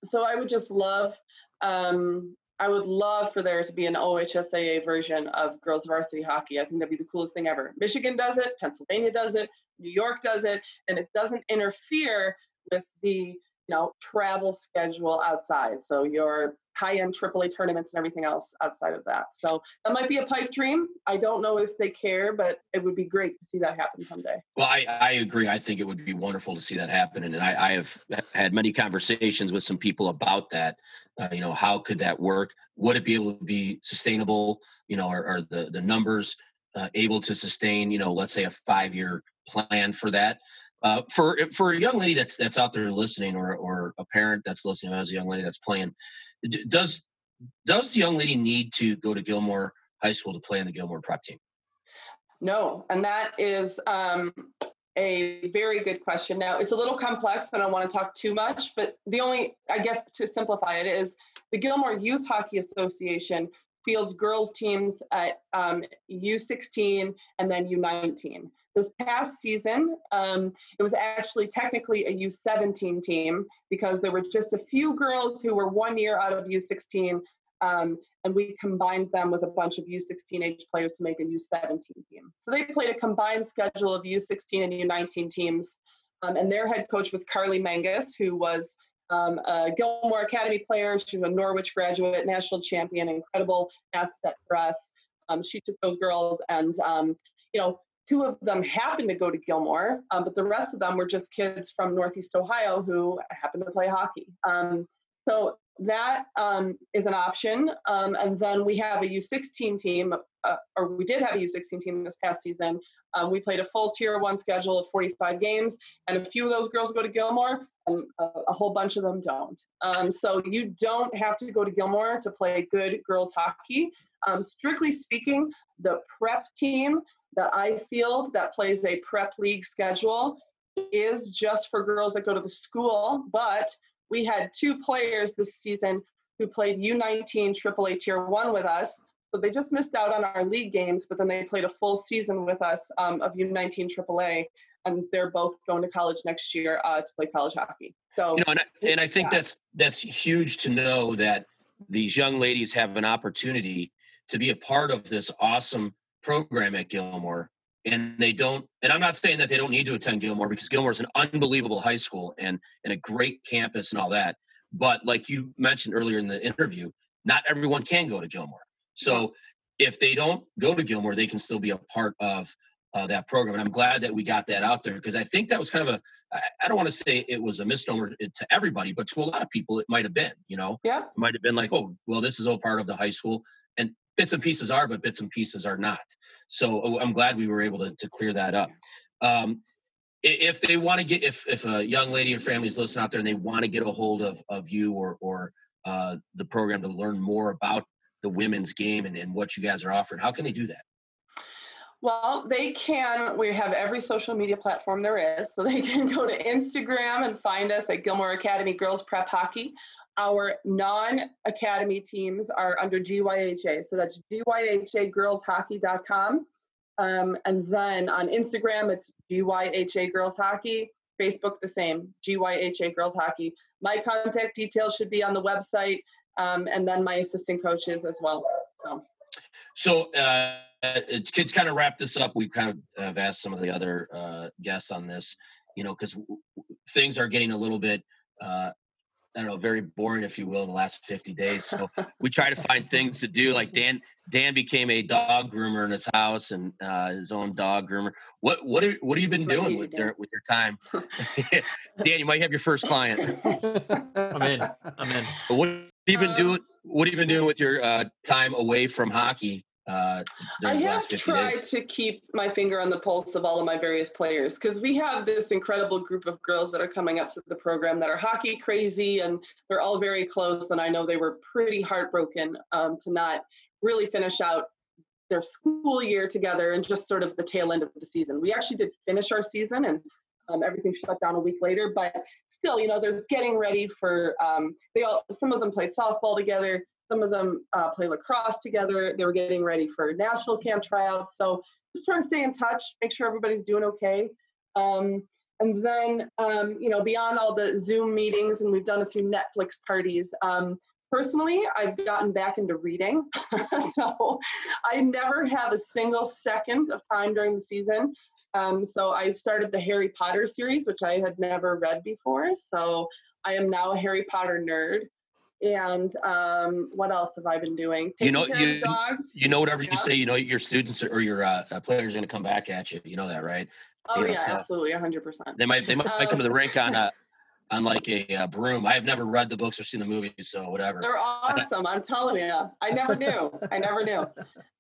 so I would just love, um, I would love for there to be an OHSAA version of girls varsity hockey. I think that'd be the coolest thing ever. Michigan does it, Pennsylvania does it, New York does it, and it doesn't interfere with the you know travel schedule outside. So your high-end AAA tournaments and everything else outside of that. So that might be a pipe dream. I don't know if they care, but it would be great to see that happen someday. Well, I, I agree. I think it would be wonderful to see that happen, and I, I have had many conversations with some people about that. Uh, you know, how could that work? Would it be able to be sustainable? You know, are, are the the numbers uh, able to sustain? You know, let's say a five-year plan for that. Uh, for for a young lady that's that's out there listening, or or a parent that's listening as a young lady that's playing, does does the young lady need to go to Gilmour High School to play in the Gilmour prep team? No, and that is um, a very good question. Now it's a little complex, and I don't want to talk too much, but the only, I guess, to simplify it is the Gilmour Youth Hockey Association fields girls teams at um, U16 and then U19. This past season, um, it was actually technically a U17 team because there were just a few girls who were one year out of U16, um, and we combined them with a bunch of U16 age players to make a U17 team. So they played a combined schedule of U16 and U19 teams, um, and their head coach was Carly Mangus, who was um, a Gilmour Academy player. She was a Norwich graduate, national champion, incredible asset for us. Um, she took those girls and um, you know Two of them happened to go to Gilmour, um, but the rest of them were just kids from Northeast Ohio who happened to play hockey. Um, so that um, is an option. Um, and then we have a U16 team, uh, or we did have a U16 team this past season. Um, we played a full tier one schedule of 45 games, and a few of those girls go to Gilmour, and a, a whole bunch of them don't. Um, so you don't have to go to Gilmour to play good girls hockey. strictly speaking, the prep team that I field that plays a prep league schedule is just for girls that go to the school. But we had two players this season who played U19 AAA Tier 1 with us. So they just missed out on our league games, but then they played a full season with us um, of U19 AAA. And they're both going to college next year uh, to play college hockey. So, you know, and I, and I think yeah. that's that's huge to know that these young ladies have an opportunity to be a part of this awesome program at Gilmour and they don't and i'm not saying that they don't need to attend gilmour because gilmour is an unbelievable high school and and a great campus and all that but like you mentioned earlier in the interview not everyone can go to gilmour. So if they don't go to gilmour they can still be a part of uh, that program and i'm glad that we got that out there because i think that was kind of a i don't want to say it was a misnomer to everybody but to a lot of people it might have been you know? Yeah. Might have been like oh well this is all part of the high school bits and pieces are, but bits and pieces are not. So oh, I'm glad we were able to, to clear that up. Um, if they want to get, if, if a young lady or family is listening out there and they want to get a hold of, of you or, or uh, the program to learn more about the women's game and, and what you guys are offering, how can they do that? Well, they can. We have every social media platform there is. So they can go to Instagram and find us at Gilmour Academy Girls Prep Hockey. Our non-academy teams are under GYHA. So that's GYHAgirlshockey.com. Um, and then on Instagram, it's GYHA Girls Hockey. Facebook, the same, GYHA Girls Hockey. My contact details should be on the website, um, and then my assistant coaches as well. So, so uh, to kind of wrap this up, we kind of have asked some of the other uh, guests on this, you know, because things are getting a little bit uh, I don't know, very boring, if you will, the last 50 days. So we try to find things to do. Like Dan, Dan became a dog groomer in his house and uh, his own dog groomer. What what are, what have you been doing with your with your time? Dan, you might have your first client. I'm in. I'm in. What have you been um, doing? What have you been doing with your uh, time away from hockey? Uh, I have tried days? to keep my finger on the pulse of all of my various players because we have this incredible group of girls that are coming up to the program that are hockey crazy and they're all very close. And I know they were pretty heartbroken um, to not really finish out their school year together and just sort of the tail end of the season. We actually did finish our season and um, everything shut down a week later. But still, you know, there's getting ready for. Um, they all some of them played softball together. Some of them uh, play lacrosse together. They were getting ready for national camp tryouts. So just trying to stay in touch, make sure everybody's doing okay. Um, and then, um, you know, beyond all the Zoom meetings, and we've done a few Netflix parties. Um, personally, I've gotten back into reading. so I never have a single second of time during the season. Um, so I started the Harry Potter series, which I had never read before. So I am now a Harry Potter nerd. And um, what else have I been doing? Taking you know, you, dogs. You know, whatever yeah. you say, you know, your students or your uh, uh players are going to come back at you. You know that, right? Oh you know, yeah, so absolutely, hundred percent. They might, they might, um, come to the rink on a, on like a, a, broom. I have never read the books or seen the movies, so whatever. They're awesome. I'm telling you, I never knew. I never knew.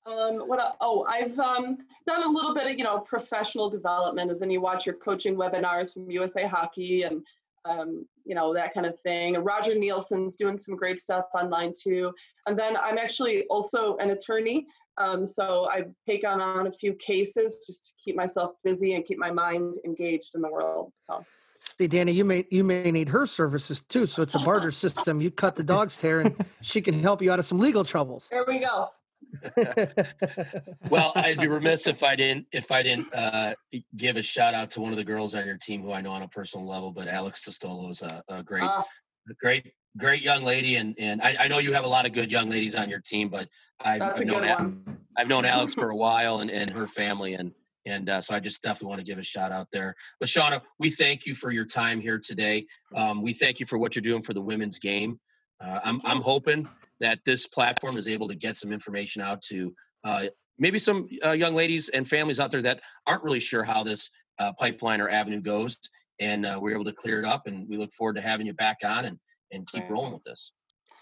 Um, what? Oh, I've um, done a little bit of you know professional development, as in you watch your coaching webinars from USA Hockey and um, you know, that kind of thing. Roger Nielsen's doing some great stuff online too. And then I'm actually also an attorney. Um, so I've taken on a few cases just to keep myself busy and keep my mind engaged in the world. So. See, Danny, you may you may need her services too. So it's a barter system. You cut the dog's hair, and she can help you out of some legal troubles. There we go. well, I'd be remiss if I didn't if I didn't uh, give a shout out to one of the girls on your team who I know on a personal level. But Alex Tostolo is a, a great, uh, a great, great young lady, and and I, I, know you have a lot of good young ladies on your team. But I've, I've known I've known Alex for a while, and and her family, and and uh, so I just definitely want to give a shout out there. But Shauna, we thank you for your time here today. Um, we thank you for what you're doing for the women's game. Uh, I'm I'm hoping that this platform is able to get some information out to uh, maybe some uh, young ladies and families out there that aren't really sure how this uh, pipeline or avenue goes. And uh, we're able to clear it up. And we look forward to having you back on and, and keep rolling with this.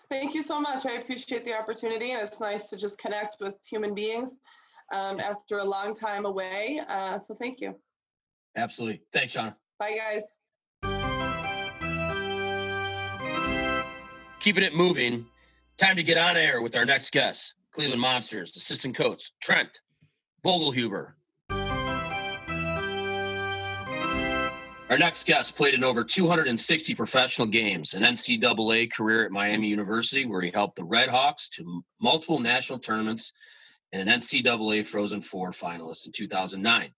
Thank you so much. I appreciate the opportunity. And it's nice to just connect with human beings um, after a long time away. Uh, so thank you. Absolutely. Thanks, Shauna. Bye, guys. Keeping it moving Time to get on air with our next guest, Cleveland Monsters assistant coach Trent Vogelhuber. Our next guest played in over 260 professional games, an NCAA career at Miami University, where he helped the Red Hawks to multiple national tournaments and an NCAA Frozen Four finalist in 2009.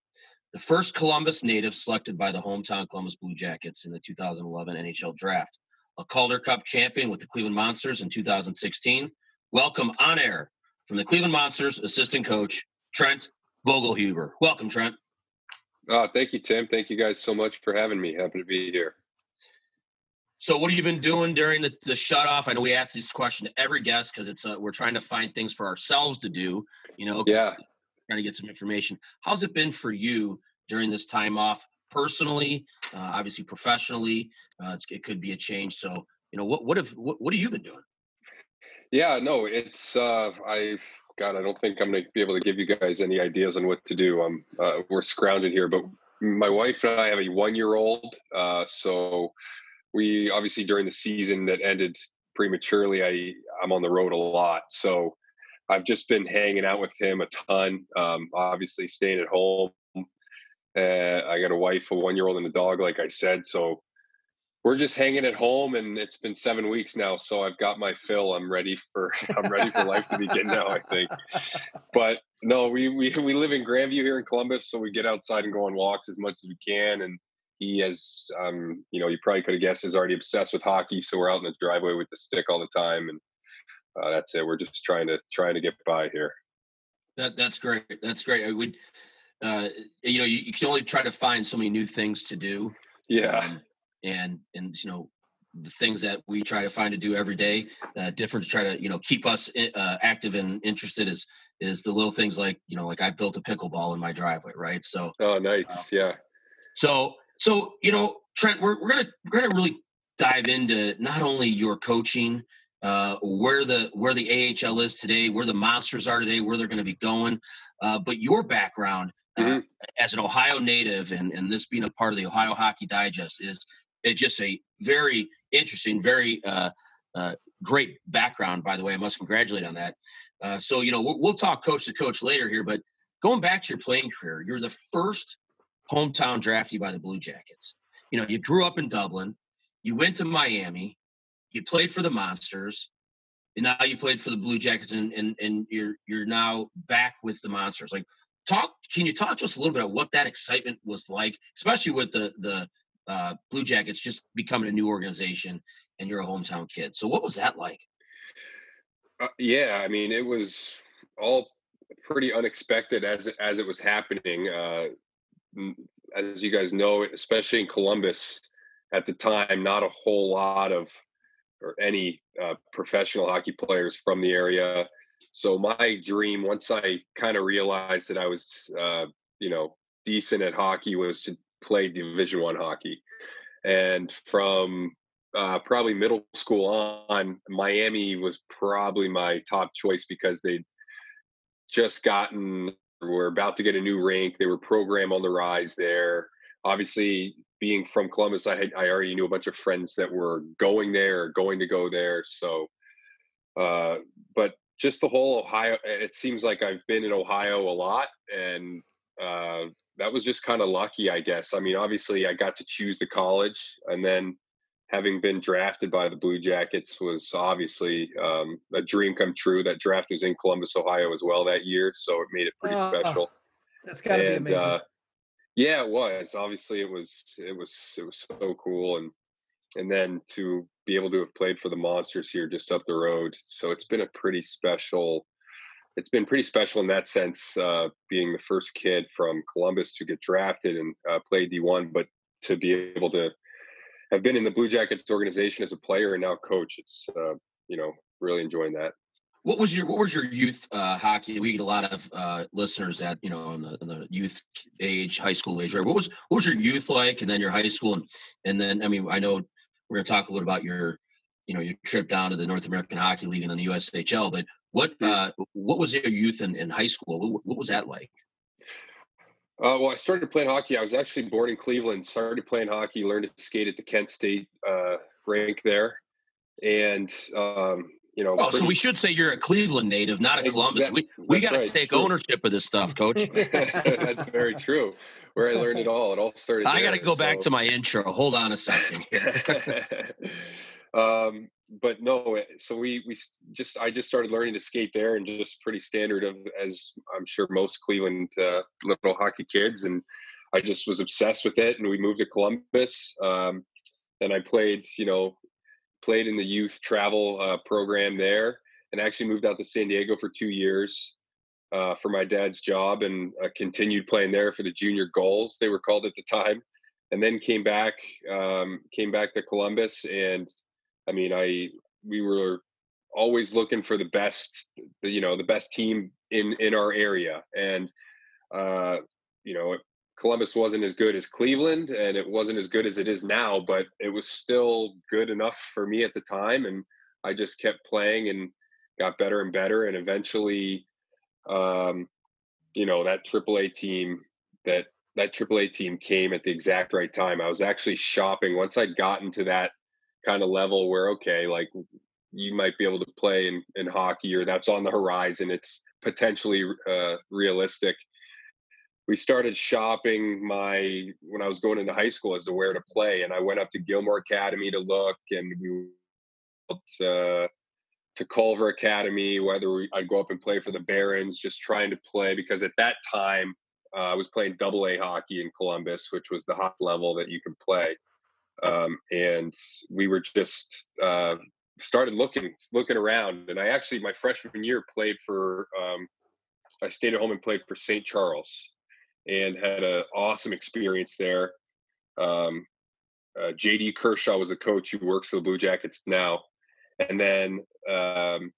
The first Columbus native selected by the hometown Columbus Blue Jackets in the 2011 NHL Draft a Calder Cup champion with the Cleveland Monsters in 2016. Welcome on air from the Cleveland Monsters assistant coach, Trent Vogelhuber. Welcome, Trent. Uh, thank you, Tim. Thank you guys so much for having me. Happy to be here. So, what have you been doing during the, the shut off? I know we ask this question to every guest because it's uh, we're trying to find things for ourselves to do. You know, yeah, trying to get some information. How's it been for you during this time off? Personally, uh, obviously professionally. Uh, it could be a change. So, you know, what what have what, what have you been doing? Yeah, no, it's uh, I God, I don't think I'm going to be able to give you guys any ideas on what to do. Um, uh, we're scrounging here, but my wife and I have a one-year-old, uh, so we obviously during the season that ended prematurely, I I'm on the road a lot, so I've just been hanging out with him a ton. Um, obviously, staying at home uh, I got a wife, a one year old, and a dog, like I said. So we're just hanging at home, and it's been seven weeks now. So I've got my fill. I'm ready for I'm ready for life to begin now. I think. But no, we we we live in Grandview here in Columbus, so we get outside and go on walks as much as we can. And he has, um, you know, you probably could have guessed, is already obsessed with hockey. So we're out in the driveway with the stick all the time, and uh, that's it. We're just trying to trying to get by here. That that's great. That's great. I would uh, you know, you, you, can only try to find so many new things to do. Yeah. Um, and and you know, the things that we try to find to do every day, uh, different to try to you know keep us uh, active and interested is is the little things like you know like I built a pickleball in my driveway, right? So. Oh, nice. Um, yeah. So so you know, Trent, we're we're gonna we're gonna really dive into not only your coaching uh, where the where the AHL is today, where the monsters are today, where they're going to be going, uh, but your background mm-hmm. as an Ohio native and, and this being a part of the Ohio Hockey Digest is it's just a very interesting, very uh, uh, great background. By the way, I must congratulate on that. Uh, so you know we'll, we'll, talk coach to coach later here, but going back to your playing career, you're the first hometown draftee by the Blue Jackets. You know, you grew up in Dublin, you went to Miami, you played for the Monsters, and now you played for the Blue Jackets, and and, and you're you're now back with the Monsters. Like, talk. Can you talk to us a little bit about what that excitement was like, especially with the the uh, Blue Jackets just becoming a new organization, and you're a hometown kid. So, what was that like? Uh, yeah, I mean, it was all pretty unexpected as as it was happening. Uh, as you guys know, especially in Columbus at the time, not a whole lot of or any uh, professional hockey players from the area. So my dream, once I kind of realized that I was, uh, you know, decent at hockey, was to play Division One hockey. And from uh, probably middle school on, Miami was probably my top choice because they'd just gotten, were about to get a new rink. They were program on the rise there. Obviously, being from Columbus, I had I already knew a bunch of friends that were going there or going to go there. So, uh, but just the whole Ohio, it seems like I've been in Ohio a lot, and uh, that was just kind of lucky, I guess. I mean, obviously, I got to choose the college, and then having been drafted by the Blue Jackets was obviously um, a dream come true. That draft was in Columbus, Ohio, as well that year, so it made it pretty oh, special. That's gotta and, be amazing. Uh, yeah, it was. Obviously, it was. It was. It was so cool, and and then to be able to have played for the Monsters here just up the road. So it's been a pretty special it's been pretty special in that sense, uh, being the first kid from Columbus to get drafted and uh, play D1, but to be able to have been in the Blue Jackets organization as a player and now coach, it's uh, you know really enjoying that. What was your What was your youth uh, hockey? We get a lot of uh, listeners at you know in the, in the youth age, high school age. Right? What was What was your youth like, and then your high school, and and then I mean I know we're going to talk a little about your you know your trip down to the North American Hockey League and then the USHL. But what uh, what was your youth in, in high school? What, what was that like? Uh, well, I started playing hockey. I was actually born in Cleveland. Started playing hockey. Learned to skate at the Kent State uh, rink there, and um, you know. Oh, pretty... so we should say you're a Cleveland native, not a Columbus. Exactly. We we got to right. take true. ownership of this stuff, Coach. That's very true. Where I learned it all. It all started. I got to go so... back to my intro. Hold on a second. um, but no, eh, so we we just I just started learning to skate there, and just pretty standard of as I'm sure most Cleveland uh, little hockey kids, and I just was obsessed with it. And we moved to Columbus, um, and I played, you know, played in the youth travel uh, program there, and actually moved out to San Diego for two years. Uh, for my dad's job and uh, continued playing there for the junior goals they were called at the time and then came back um, came back to Columbus and I mean, I we were always looking for the best, you know, the best team in in our area, and uh, you know, Columbus wasn't as good as Cleveland, and it wasn't as good as it is now, but it was still good enough for me at the time, and I just kept playing and got better and better, and eventually, um, you know, that AAA team that that AAA team came at the exact right time. I was actually shopping once I'd gotten to that kind of level where okay, like you might be able to play in, in hockey or that's on the horizon. It's potentially uh, realistic. We started shopping my when I was going into high school as to where to play, and I went up to Gilmour Academy to look, and we uh, to Culver Academy, whether we, I'd go up and play for the Barons, just trying to play because at that time uh, I was playing Double A hockey in Columbus, which was the hot level that you could play um, and we were just uh, started looking looking around. And I actually my freshman year played for um, I stayed at home and played for St. Charles, and had an awesome experience there. Um, uh, JD Kershaw was a coach who works for the Blue Jackets now, and then um,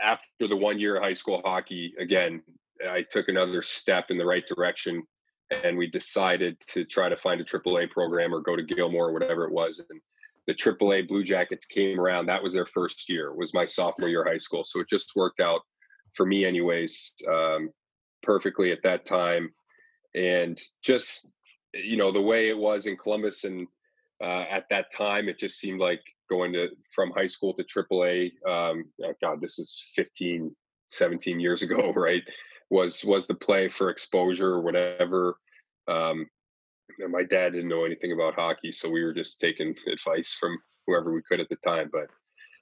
after the one year of high school hockey, again, I took another step in the right direction and we decided to try to find a AAA program or go to Gilmour or whatever it was. And the AAA Blue Jackets came around. That was their first year. Was my sophomore year of high school, so it just worked out for me, anyways, um, perfectly at that time. And just you know the way it was in Columbus and uh, at that time, it just seemed like going to from high school to AAA. Um, God, this is 15, 17 years ago, right? was was the play for exposure or whatever Um, my dad didn't know anything about hockey, so we were just taking advice from whoever we could at the time. But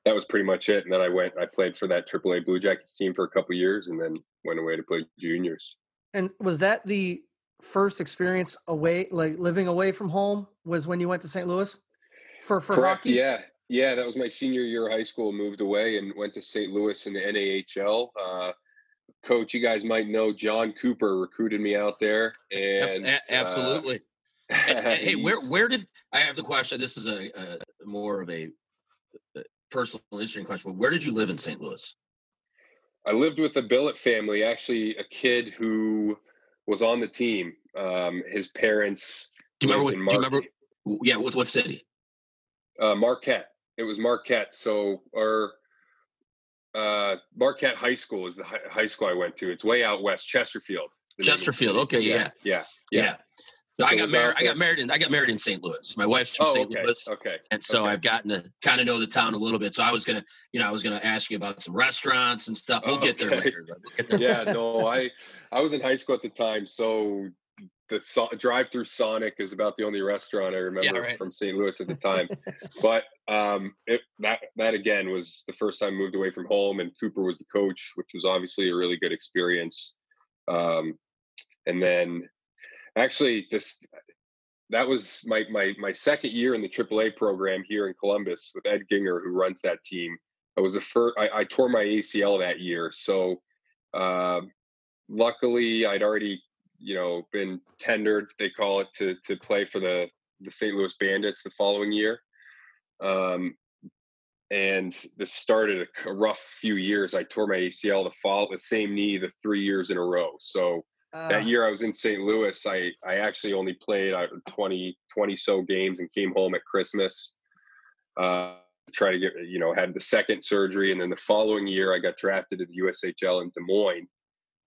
that was pretty much it. And then I went, I played for that AAA Blue Jackets team for a couple years, and then went away to play juniors. And was that the first experience away, like living away from home, was when you went to St. Louis for for Correct. hockey? Yeah, yeah. That was my senior year of high school. Moved away and went to St. Louis in the NAHL. Uh, coach, you guys might know Jon Cooper recruited me out there, Abs- and a- uh, absolutely. And- and hey, where where did I have the question? This is a, a more of a, a personal, interesting question. But where did you live in St. Louis? I lived with the Billet family. Actually, a kid who was on the team. Um, his parents. Do you remember? What, do you remember? Yeah, what what city? uh, Marquette. It was Marquette. So, or uh, Marquette High School is the high school I went to. It's way out west, Chesterfield. the name of the Chesterfield. Okay, yeah, yeah, yeah. So So I got married. I got married in I got married in St. Louis. My wife's from Oh, St. okay, Louis, okay. and so okay. I've gotten to kind of know the town a little bit. So I was gonna, you know, I was gonna ask you about some restaurants and stuff. We'll get there Okay. later. We'll get there. yeah, no, I I was in high school at the time, so the so- drive-through Sonic is about the only restaurant I remember right. from St. Louis at the time. but um, it, that that again was the first time I moved away from home, and Cooper was the coach, which was obviously a really good experience. Um, and then actually this that was my my my second year in the AAA program here in Columbus with Ed Ginger, who runs that team. I was the first. I, I tore my ACL that year, so um, luckily I'd already you know been tendered. They call it to to play for the the St. Louis Bandits the following year. Um, and this started a, a rough few years. I tore my ACL the fall the same knee the three years in a row. So Ah, that year I was in St. Louis, I, I actually only played uh, 20, 20 so games and came home at Christmas. Uh, try to get, you know, had the second surgery. And then the following year, I got drafted to the USHL in Des Moines,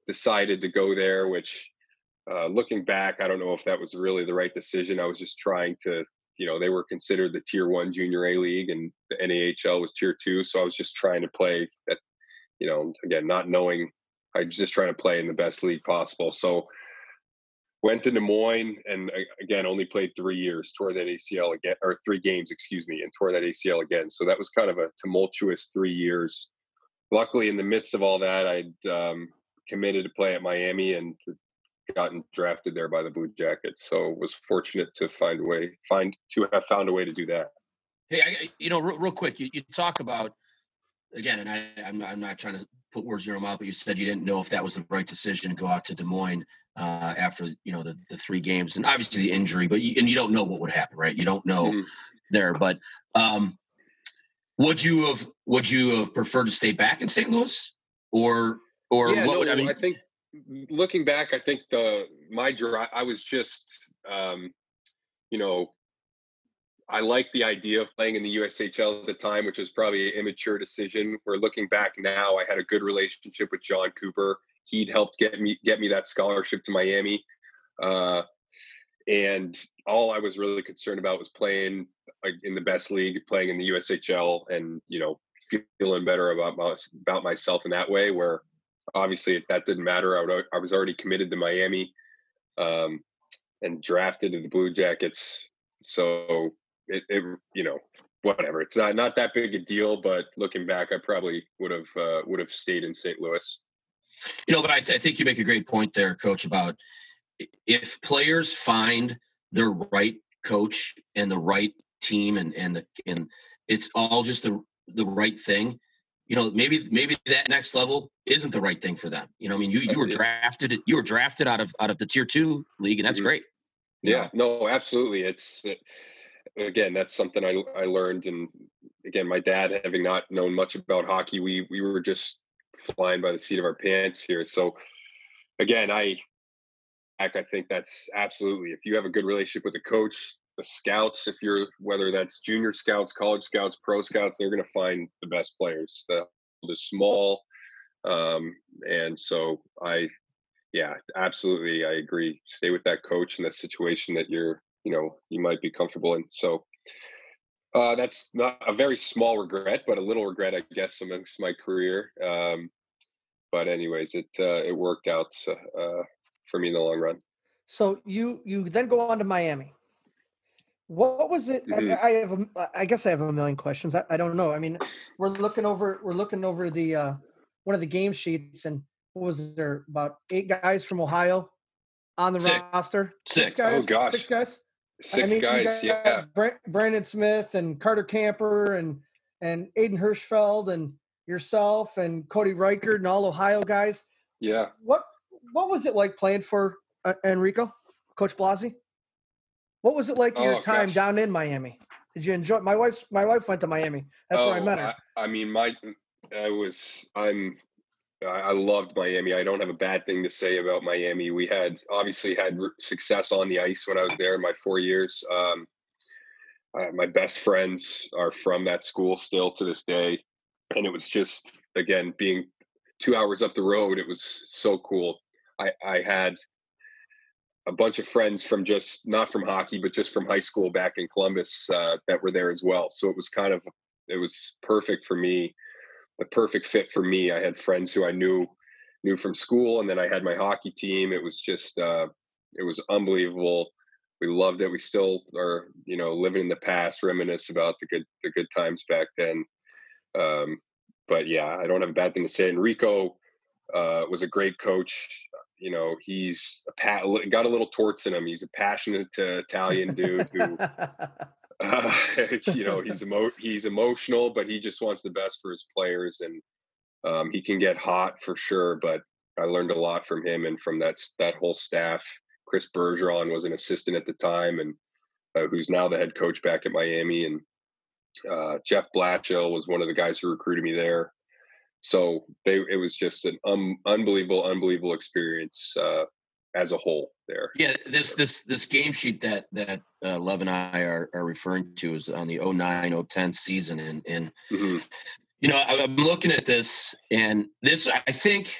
decided to go there, which uh, looking back, I don't know if that was really the right decision. I was just trying to, you know, they were considered the tier one junior A league and the NAHL was tier two. So I was just trying to play at, you know, again, not knowing I just trying to play in the best league possible. So went to Des Moines and again only played three years, tore that ACL again or three games, excuse me, and tore that ACL again. So that was kind of a tumultuous three years. Luckily, in the midst of all that, I'd um, committed to play at Miami and gotten drafted there by the Blue Jackets. So was fortunate to find a way, find to have found a way to do that. Hey, I, you know, real, real quick, you, you talk about again, and I, I'm, I'm not trying to put words in your mouth, but you said you didn't know if that was the right decision to go out to Des Moines uh, after you know the, the three games, and obviously the injury, but you, and you don't know what would happen, right? You don't know Mhm. there, but um, would you have would you have preferred to stay back in St. Louis, or or yeah, what no, would I mean? I think looking back, I think the my drive. I was just, um, you know, I liked the idea of playing in the USHL at the time, which was probably an immature decision. Where looking back now, I had a good relationship with Jon Cooper. He'd helped get me get me that scholarship to Miami, uh, and all I was really concerned about was playing in the best league, playing in the USHL, and you know, feeling better about my, about myself in that way. Where obviously if that didn't matter. I, would, I was already committed to Miami um, and drafted to the Blue Jackets. So it, it, you know, whatever. It's not not that big a deal. But looking back, I probably would have uh, would have stayed in St. Louis. You know, but I, th- I think you make a great point there, Coach, about if players find their right coach and the right team, and and the and it's all just the the right thing. You know, maybe maybe that next level isn't the right thing for them. You know, I mean, you you were drafted you were drafted out of out of the tier two league, and that's Mhm. great. Yeah, know? no, absolutely. It's it, again, that's something I I learned, and again, my dad having not known much about hockey, we we were just flying by the seat of our pants here. So again, I I think that's absolutely if you have a good relationship with the coach, the scouts, if you're whether that's junior scouts, college scouts, pro scouts, they're going to find the best players. The the small, um, and so I yeah, absolutely. I agree. Stay with that coach in the situation that you're, you know, you might be comfortable in. So uh, that's not a very small regret, but a little regret, I guess, amongst my career. Um, but anyways, it uh, it worked out uh, for me in the long run. So you you then go on to Miami. What was it? Mhm. I, I have, a, I guess I have a million questions. I, I don't know. I mean, we're looking over, we're looking over the uh, one of the game sheets, and what was there about eight guys from Ohio on the Six. roster? Six. guys. Oh, gosh. six guys. Six I mean, guys, yeah. Brandon Smith and Carter Camper and and Alden Hirschfeld and yourself and Cody Reichard and all Ohio guys. Yeah. What what was it like playing for uh, Enrico, Coach Blasi? What was it like your Oh, time gosh. down in Miami? Did you enjoy? My wife's my wife went to Miami. That's where I Oh, met her. I, I mean, my, I was, I'm, I loved Miami. I don't have a bad thing to say about Miami. We had obviously had success on the ice when I was there. In my four years. Um, uh, my best friends are from that school still to this day, and it was just again being two hours up the road. It was so cool. I, I had a bunch of friends from just not from hockey, but just from high school back in Columbus uh, that were there as well. So it was kind of it was perfect for me, the perfect fit for me. I had friends who I knew knew from school, and then I had my hockey team. It was just uh, it was unbelievable. We loved it. We still are, you know, living in the past, reminisce about the good the good times back then. Um, but yeah, I don't have a bad thing to say. Enrico uh, was a great coach. You know, he's a pa- got a little torts in him. He's a passionate uh, Italian dude who you know he's emo- he's emotional, but he just wants the best for his players, and um, he can get hot for sure. But I learned a lot from him and from that that whole staff. Chris Bergeron was an assistant at the time, and uh, who's now the head coach back at Miami, and uh, Jeff Blashill was one of the guys who recruited me there. So they it was just an um, unbelievable, unbelievable experience uh, as a whole there. Yeah, this this this game sheet that that uh, Lev and I are, are referring to is on the 09 010 season, and and Mhm. you know I- I'm looking at this, and this I think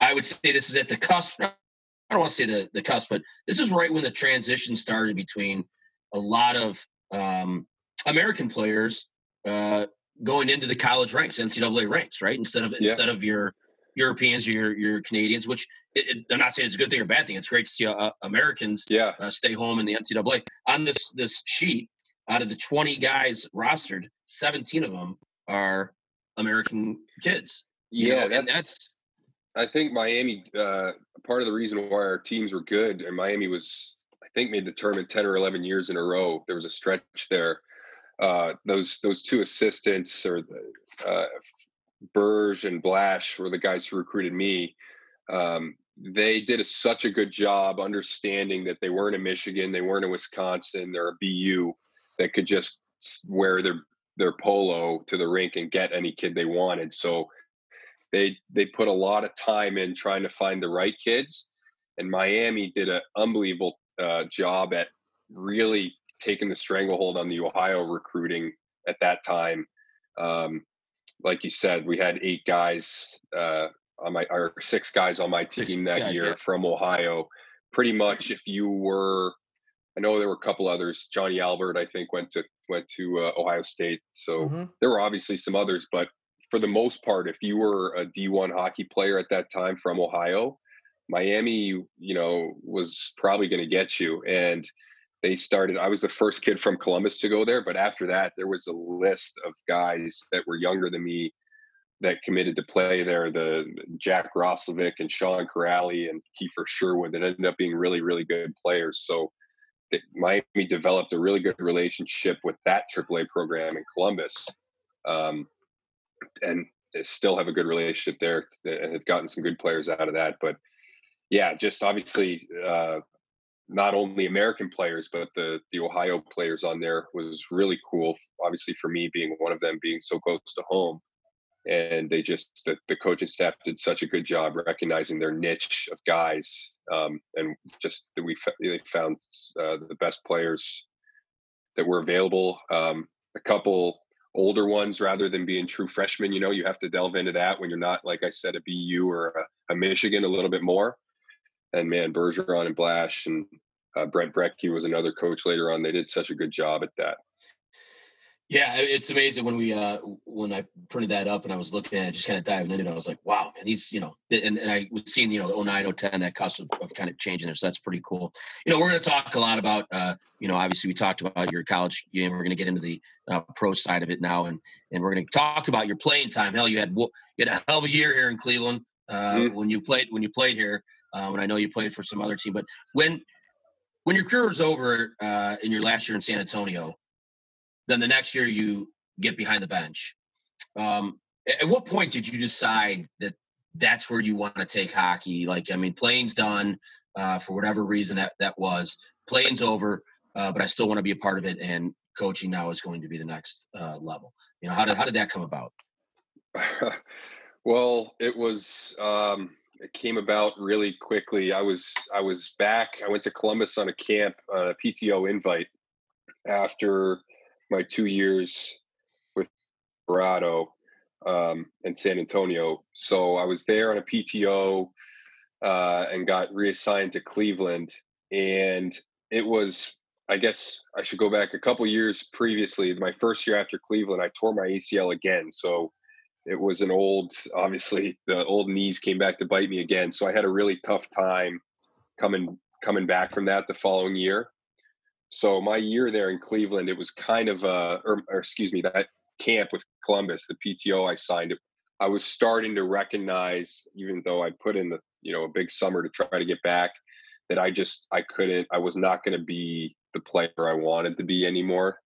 I would say this is at the cusp. I don't want to say the the cusp, but this is right when the transition started between a lot of um, American players uh, going into the college ranks, NCAA ranks, right? Instead of Yeah. instead of your Europeans, or your your Canadians, which it, it, I'm not saying it's a good thing or bad thing. It's great to see uh, Americans Yeah, uh, stay home in the NCAA. On this this sheet, out of the 20 guys rostered, 17 of them are American kids. Yeah, know, and that's- that's I think Miami. Uh, part of the reason why our teams were good, and Miami was, I think, made the tournament ten or eleven years in a row. There was a stretch there. Uh, those those two assistants, or the, uh, Burge and Blash, were the guys who recruited me. Um, they did a, such a good job understanding that they weren't in Michigan, they weren't in Wisconsin, they're a BU that could just wear their their polo to the rink and get any kid they wanted. So they they put a lot of time in trying to find the right kids, and Miami did an unbelievable uh, job at really taking the stranglehold on the Ohio recruiting at that time. Um, like you said, we had eight guys uh, on my or six guys on my Six team that guys, year yeah. from Ohio. Pretty much, if you were, I know there were a couple others. Johnny Albert, I think, went to went to uh, Ohio State. So Mhm. there were obviously some others, but for the most part, if you were a D1 hockey player at that time from Ohio, Miami, you know, was probably going to get you. And they started, I was the first kid from Columbus to go there, but after that, there was a list of guys that were younger than me that committed to play there. The Jack Roslovic and Sean Kuraly and Kiefer Sherwood that ended up being really, really good players. So it, Miami developed a really good relationship with that AAA program in Columbus. Um, and still have a good relationship there and have gotten some good players out of that. But yeah, just obviously uh, not only American players, but the the Ohio players on there was really cool. Obviously, for me being one of them, being so close to home, and they just the, the coaching staff did such a good job recognizing their niche of guys, um, and just that we they found uh, the best players that were available. Um, a couple older ones rather than being true freshmen. You know, you have to delve into that when you're not, like I said, a BU or a, a Michigan a little bit more. And man, Bergeron and Blash and uh, Brent Brekke was another coach later on. They did such a good job at that. Yeah, it's amazing when we uh when I printed that up and I was looking at it, just kind of diving into it. I was like, wow, man, he's you know, and, and I was seeing you know the 09, 010, that cost of, of kind of changing there. So that's pretty cool. You know, we're going to talk a lot about uh you know obviously we talked about your college game. We're going to get into the uh, pro side of it now, and and we're going to talk about your playing time. Hell, you had you had a hell of a year here in Cleveland uh, mm-hmm. when you played when you played here. Um, and I know you played for some other team, but when when your career was over uh, in your last year in San Antonio, then the next year you get behind the bench. Um, at what point did you decide that that's where you want to take hockey? Like, I mean, playing's done uh, for whatever reason that that was. Playing's over, uh, but I still want to be a part of it, and coaching now is going to be the next uh, level. You know, how did how did that come about? well, it was um, it came about really quickly. I was I was back. I went to Columbus on a camp, a PTO invite after my two years with Colorado um, and San Antonio. So I was there on a PTO uh, and got reassigned to Cleveland. And it was, I guess I should go back a couple years previously. My first year after Cleveland, I tore my ACL again. So it was an old, obviously, the old knees came back to bite me again. So I had a really tough time coming coming back from that the following year. So my year there in Cleveland, it was kind of uh, or, or excuse me, that camp with Columbus, the PTO I signed it. I was starting to recognize, even though I put in the you know a big summer to try to get back, that I just I couldn't. I was not going to be the player I wanted to be anymore.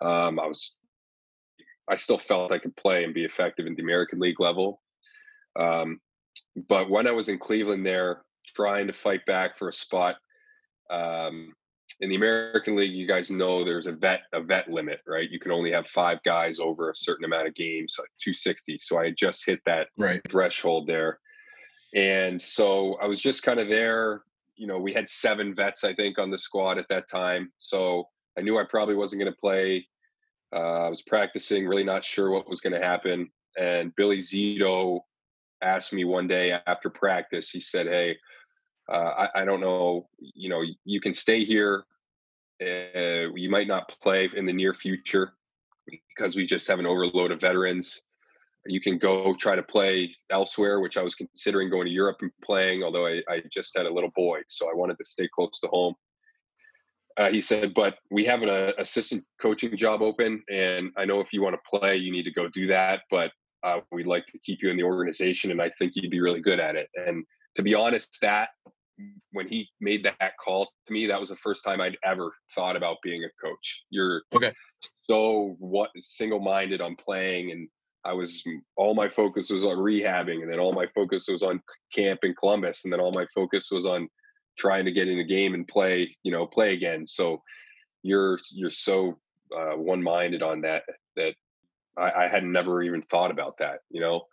Um, I was. I still felt I could play and be effective in the American League level. Um, but when I was in Cleveland, there trying to fight back for a spot, um, in the American League, you guys know there's a vet a vet limit, right? You can only have five guys over a certain amount of games, like 260. So I just hit that right. threshold there, and so I was just kind of there. You know, we had seven vets, I think, on the squad at that time. So I knew I probably wasn't going to play. Uh, I was practicing, really not sure what was going to happen. And Billy Zito asked me one day after practice. He said, "Hey." Uh, I, I, don't know, you know, you can stay here. Uh, you might not play in the near future because we just have an overload of veterans. You can go try to play elsewhere, which I was considering going to Europe and playing, although I, I just had a little boy, so I wanted to stay close to home. Uh, he said, but we have an uh, assistant coaching job open, and I know if you want to play, you need to go do that. But uh, we'd like to keep you in the organization, and I think you'd be really good at it. And to be honest, that when he made that call to me, that was the first time I'd ever thought about being a coach. You're okay. So what single minded on playing and I was all my focus was on rehabbing and then all my focus was on camp in Columbus and then all my focus was on trying to get in the game and play, you know, play again. So you're you're so uh, one minded on that that I, I had never even thought about that, you know.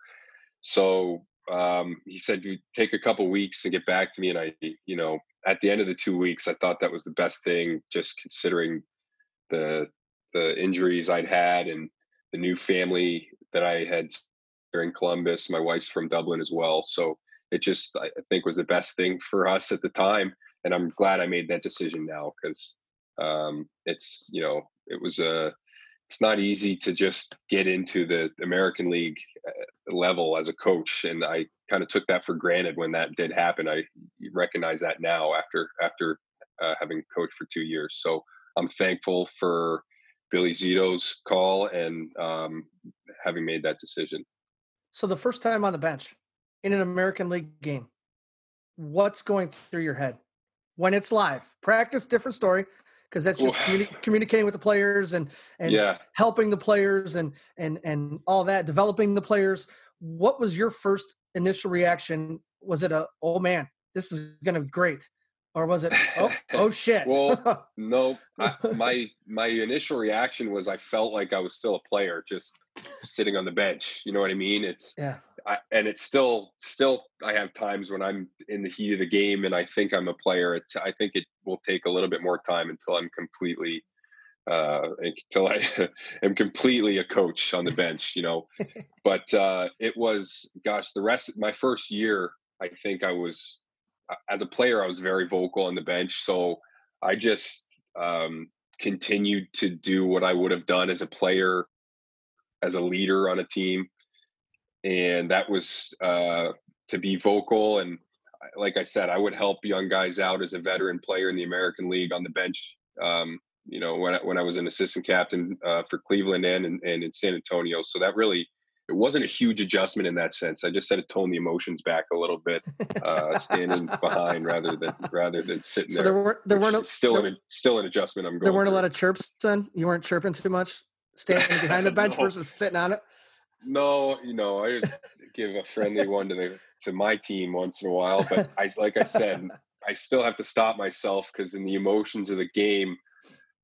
So um, he said you take a couple weeks and get back to me and i you know at the end of the two weeks i thought that was the best thing just considering the the injuries i'd had and the new family that i had here in columbus. My wife's from dublin as well so it just i think was the best thing for us at the time and i'm glad i made that decision now because um, it's you know it was a it's not easy to just get into the American League uh, level as a coach, and I kind of took that for granted when that did happen. I recognize that now after after uh, having coached for two years. So I'm thankful for Billy Zito's call and um, having made that decision. So the first time on the bench in an American League game, what's going through your head when it's live? Practice, different story because that's just communi- communicating with the players and and yeah. helping the players and and and all that developing the players. What was your first initial reaction? Was it a oh man this is going to be great or was it oh oh shit? Well no I, my my initial reaction was i felt like i was still a player just sitting on the bench you know what i mean? It's yeah I, and it's still still I have times when I'm in the heat of the game and I think I'm a player. I think it will take a little bit more time until I'm completely uh, until I am completely a coach on the bench, you know. but uh, it was gosh, the rest my first year, I think I was as a player I was very vocal on the bench, so I just um, continued to do what I would have done as a player, as a leader on a team, and that was uh, to be vocal and like I said, I would help young guys out as a veteran player in the American League on the bench. Um, you know, when I, when I was an assistant captain uh, for Cleveland and, and and in San Antonio, so that really it wasn't a huge adjustment in that sense. I just had to tone the emotions back a little bit, uh, standing behind rather than rather than sitting So there. there weren't there weren't a, still there, an still an adjustment. I'm going. there weren't a lot of chirps then. You weren't chirping too much, standing behind the bench No. versus sitting on it. No, you know, I give a friendly one to the to my team once in a while, but I like I said, I still have to stop myself because in the emotions of the game,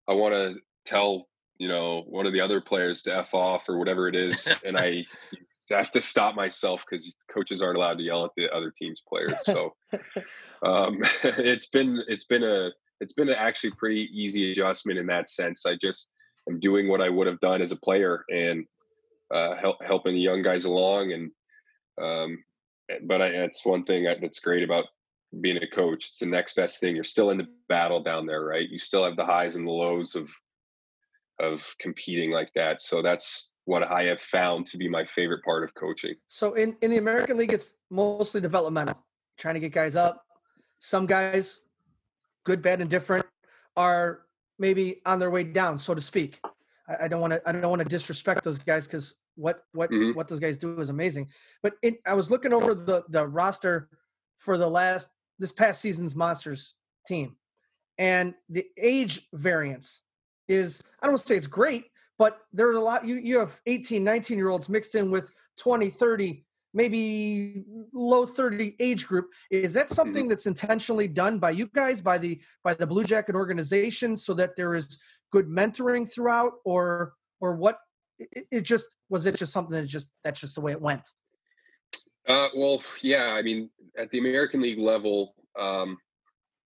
I want to tell you know one of the other players to f off or whatever it is, and I have to stop myself because coaches aren't allowed to yell at the other team's players. So um, it's been it's been a it's been an actually pretty easy adjustment in that sense. I just am doing what I would have done as a player and uh, help, helping young guys along. And um, but I, that's one thing that's great about being a coach. It's the next best thing. You're still in the battle down there, right? You still have the highs and the lows of of competing like that. So that's what I have found to be my favorite part of coaching. So in, in the American League, it's mostly developmental, trying to get guys up. Some guys, good, bad, and different, are maybe on their way down, so to speak. I, I don't want to I don't want to disrespect those guys because what what Mhm. what those guys do is amazing. But it, I was looking over the the roster for the last this past season's Monsters team, and the age variance is I don't want to say it's great, but there's a lot you you have 18 19 year olds mixed in with 20 30 maybe low 30 age group is that something that's intentionally done by you guys by the by the blue jacket organization so that there is good mentoring throughout or or what it, it just was it just something that just that's just the way it went Uh, well, yeah. I mean, at the American League level, um,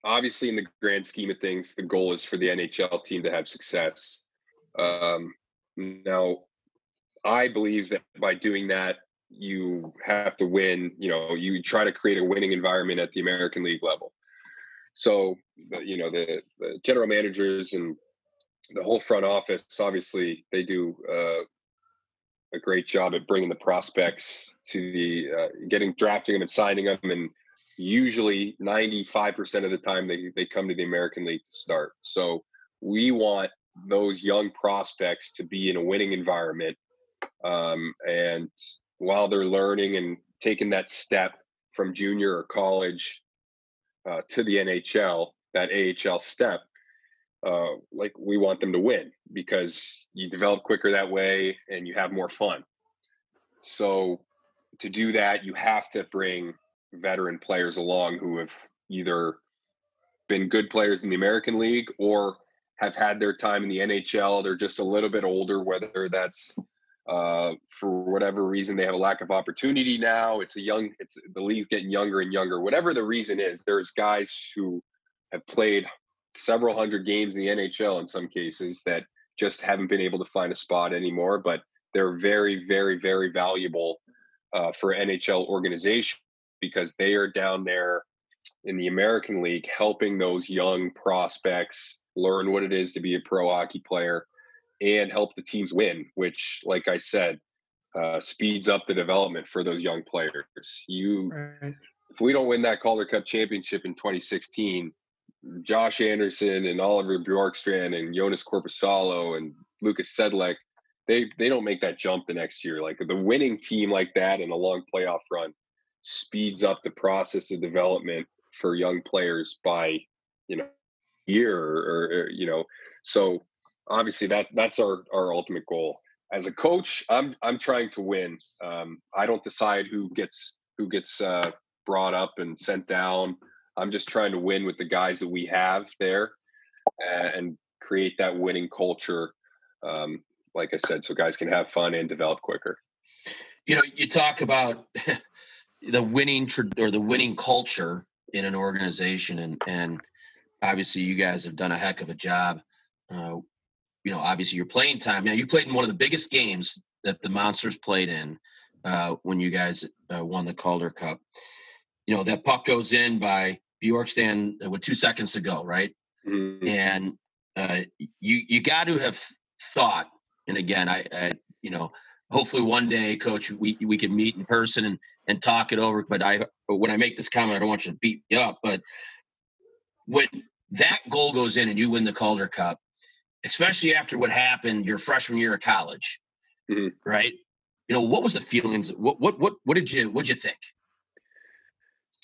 obviously, in the grand scheme of things, the goal is for the NHL team to have success. Um, now, I believe that by doing that, you have to win. You know, you try to create a winning environment at the American League level. So, you know, the, the general managers and the whole front office, obviously, they do uh, a great job at bringing the prospects to the uh, getting drafting them and signing them and usually 95% of the time they, they come to the american league to start so we want those young prospects to be in a winning environment um, and while they're learning and taking that step from junior or college uh, to the nhl that ahl step uh, like we want them to win because you develop quicker that way and you have more fun. So to do that, you have to bring veteran players along who have either been good players in the American League or have had their time in the NHL. They're just a little bit older, whether that's uh, for whatever reason they have a lack of opportunity now. It's a young, it's the league's getting younger and younger. Whatever the reason is, there's guys who have played several hundred games in the NHL in some cases that just haven't been able to find a spot anymore. But they're very, very, very valuable uh, for NHL organization because they are down there in the American League helping those young prospects learn what it is to be a pro hockey player and help the teams win, which, like I said, uh, speeds up the development for those young players. You, right if we don't win that Calder Cup championship in 2016, Josh Anderson and Oliver Bjorkstrand and Joonas Korpisalo and Lukas Sedlak, they they don't make that jump the next year. Like the winning team like that and a long playoff run speeds up the process of development for young players by you know year or, or you know so obviously that that's our our ultimate goal. As a coach i'm i'm trying to win. Um, i don't decide who gets who gets uh, brought up and sent down. I'm just trying to win with the guys that we have there and create that winning culture. Um, like i said so guys can have fun and develop quicker. You know, you talk about the winning or the winning culture in an organization, and and obviously you guys have done a heck of a job. Uh, you know, obviously your playing time. Now you played in one of the biggest games that the Monsters played in uh, when you guys uh, won the Calder Cup. You know that puck goes in by Bjorkstrand with two seconds to go, right? Mhm. And uh, you you got to have thought, and again, I, I you know, hopefully one day, Coach, we we can meet in person and and talk it over. But I when I make this comment, I don't want you to beat me up, but when that goal goes in and you win the Calder Cup, especially after what happened your freshman year of college, mm-hmm. right? You know, what was the feelings? What what what what did you what did you think?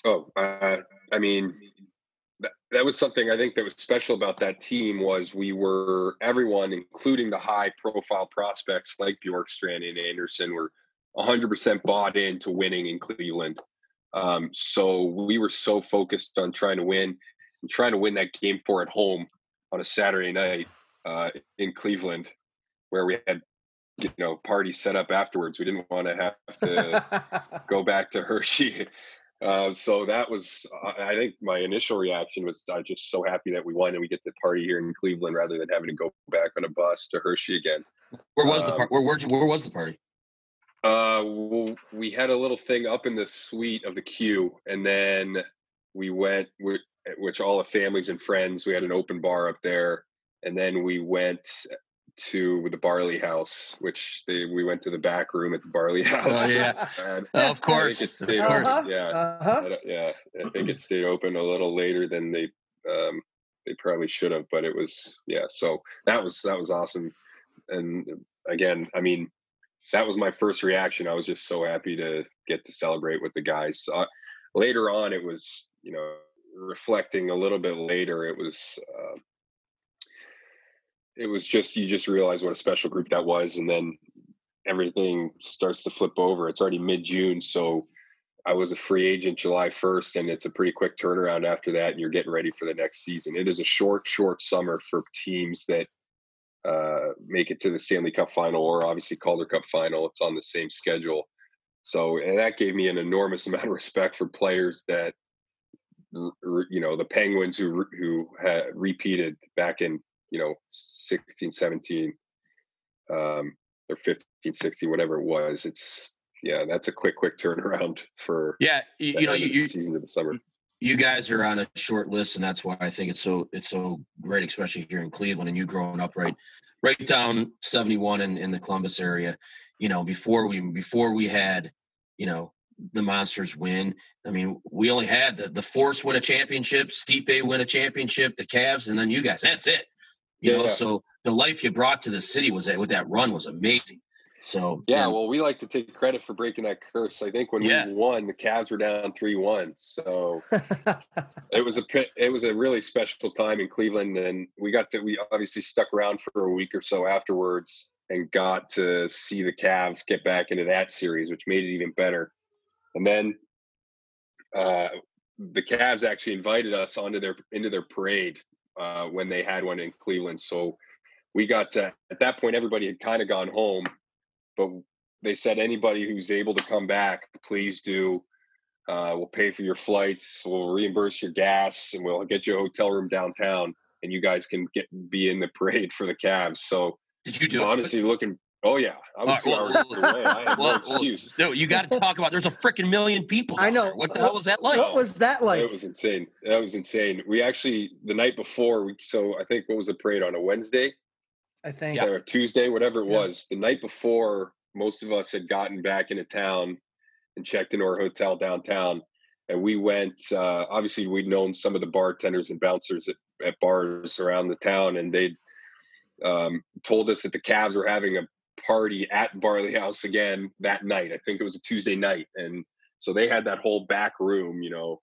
Oh, uh, I mean, that, that was something I think that was special about that team was we were everyone, including the high profile prospects like Bjorkstrand and Anderson, were 100% bought into winning in Cleveland. Um, so we were so focused on trying to win and trying to win that game four at home on a Saturday night uh, in Cleveland, where we had you know parties set up afterwards. We didn't want to have to go back to Hershey. Uh, so that was, I think, my initial reaction was I just so happy that we won and we get to party here in Cleveland rather than having to go back on a bus to Hershey again. Where was um, the party? Where, where, where was the party? Uh, we had a little thing up in the suite of the Q, and then we went, which all the families and friends. We had an open bar up there, and then we went to the Barley House, which they, we went to the back room at the Barley oh, House. Oh, yeah, oh, of course, it stayed of course. Open, yeah, uh-huh. yeah. I think it stayed open a little later than they um, they probably should have, but it was yeah. So that was that was awesome, and again, I mean, that was my first reaction. I was just so happy to get to celebrate with the guys. Uh, later on, it was you know reflecting a little bit later, it was. Uh, it was just you just realize what a special group that was and then everything starts to flip over. It's already mid-june so i was a free agent july 1st and it's a pretty quick turnaround after that and you're getting ready for the next season. It is a short short summer for teams that uh, make it to the stanley cup final or obviously calder cup final. It's on the same schedule. So and that gave me an enormous amount of respect for players that you know the penguins who who had repeated back in you know 16 17 um or 15 16 whatever it was it's yeah that's a quick quick turnaround for yeah you, you know you you season of the summer. you guys are on a short list and that's why i think it's so it's so great especially here in cleveland and you growing up right right down 71 in, in the columbus area. You know before we before we had you know the monsters win i mean we only had the the force win a championship stipe win a championship the Cavs, and then you guys that's it you yeah, know, yeah. so the life you brought to the city was that with that run was amazing. So yeah, well, we like to take credit for breaking that curse. I think when yeah. we won, the Cavs were down three one, so it was a it was a really special time in Cleveland, and we got to we obviously stuck around for a week or so afterwards and got to see the Cavs get back into that series, which made it even better. And then uh, the Cavs actually invited us onto their into their parade uh, when they had one in Cleveland. So we got to, at that point, everybody had kind of gone home, but they said anybody who's able to come back, please do. Uh, we'll pay for your flights, we'll reimburse your gas, and we'll get you a hotel room downtown, and you guys can get be in the parade for the Cavs. So did you do honestly it? looking Oh yeah, I was two well, hours away. I had well, no excuse. Well, you got to talk about. There's a freaking million people. I know. There. What the what, hell was that like? What was that like? It was insane. That was insane. We actually the night before. We so I think what was the parade on a Wednesday? I think or Tuesday, whatever it yeah. was. The night before, most of us had gotten back into town and checked into our hotel downtown, and we went. Uh, obviously, we'd known some of the bartenders and bouncers at, at bars around the town, and they'd um, told us that the Cavs were having a party at Barley House again that night. I think it was a Tuesday night, and so they had that whole back room, you know,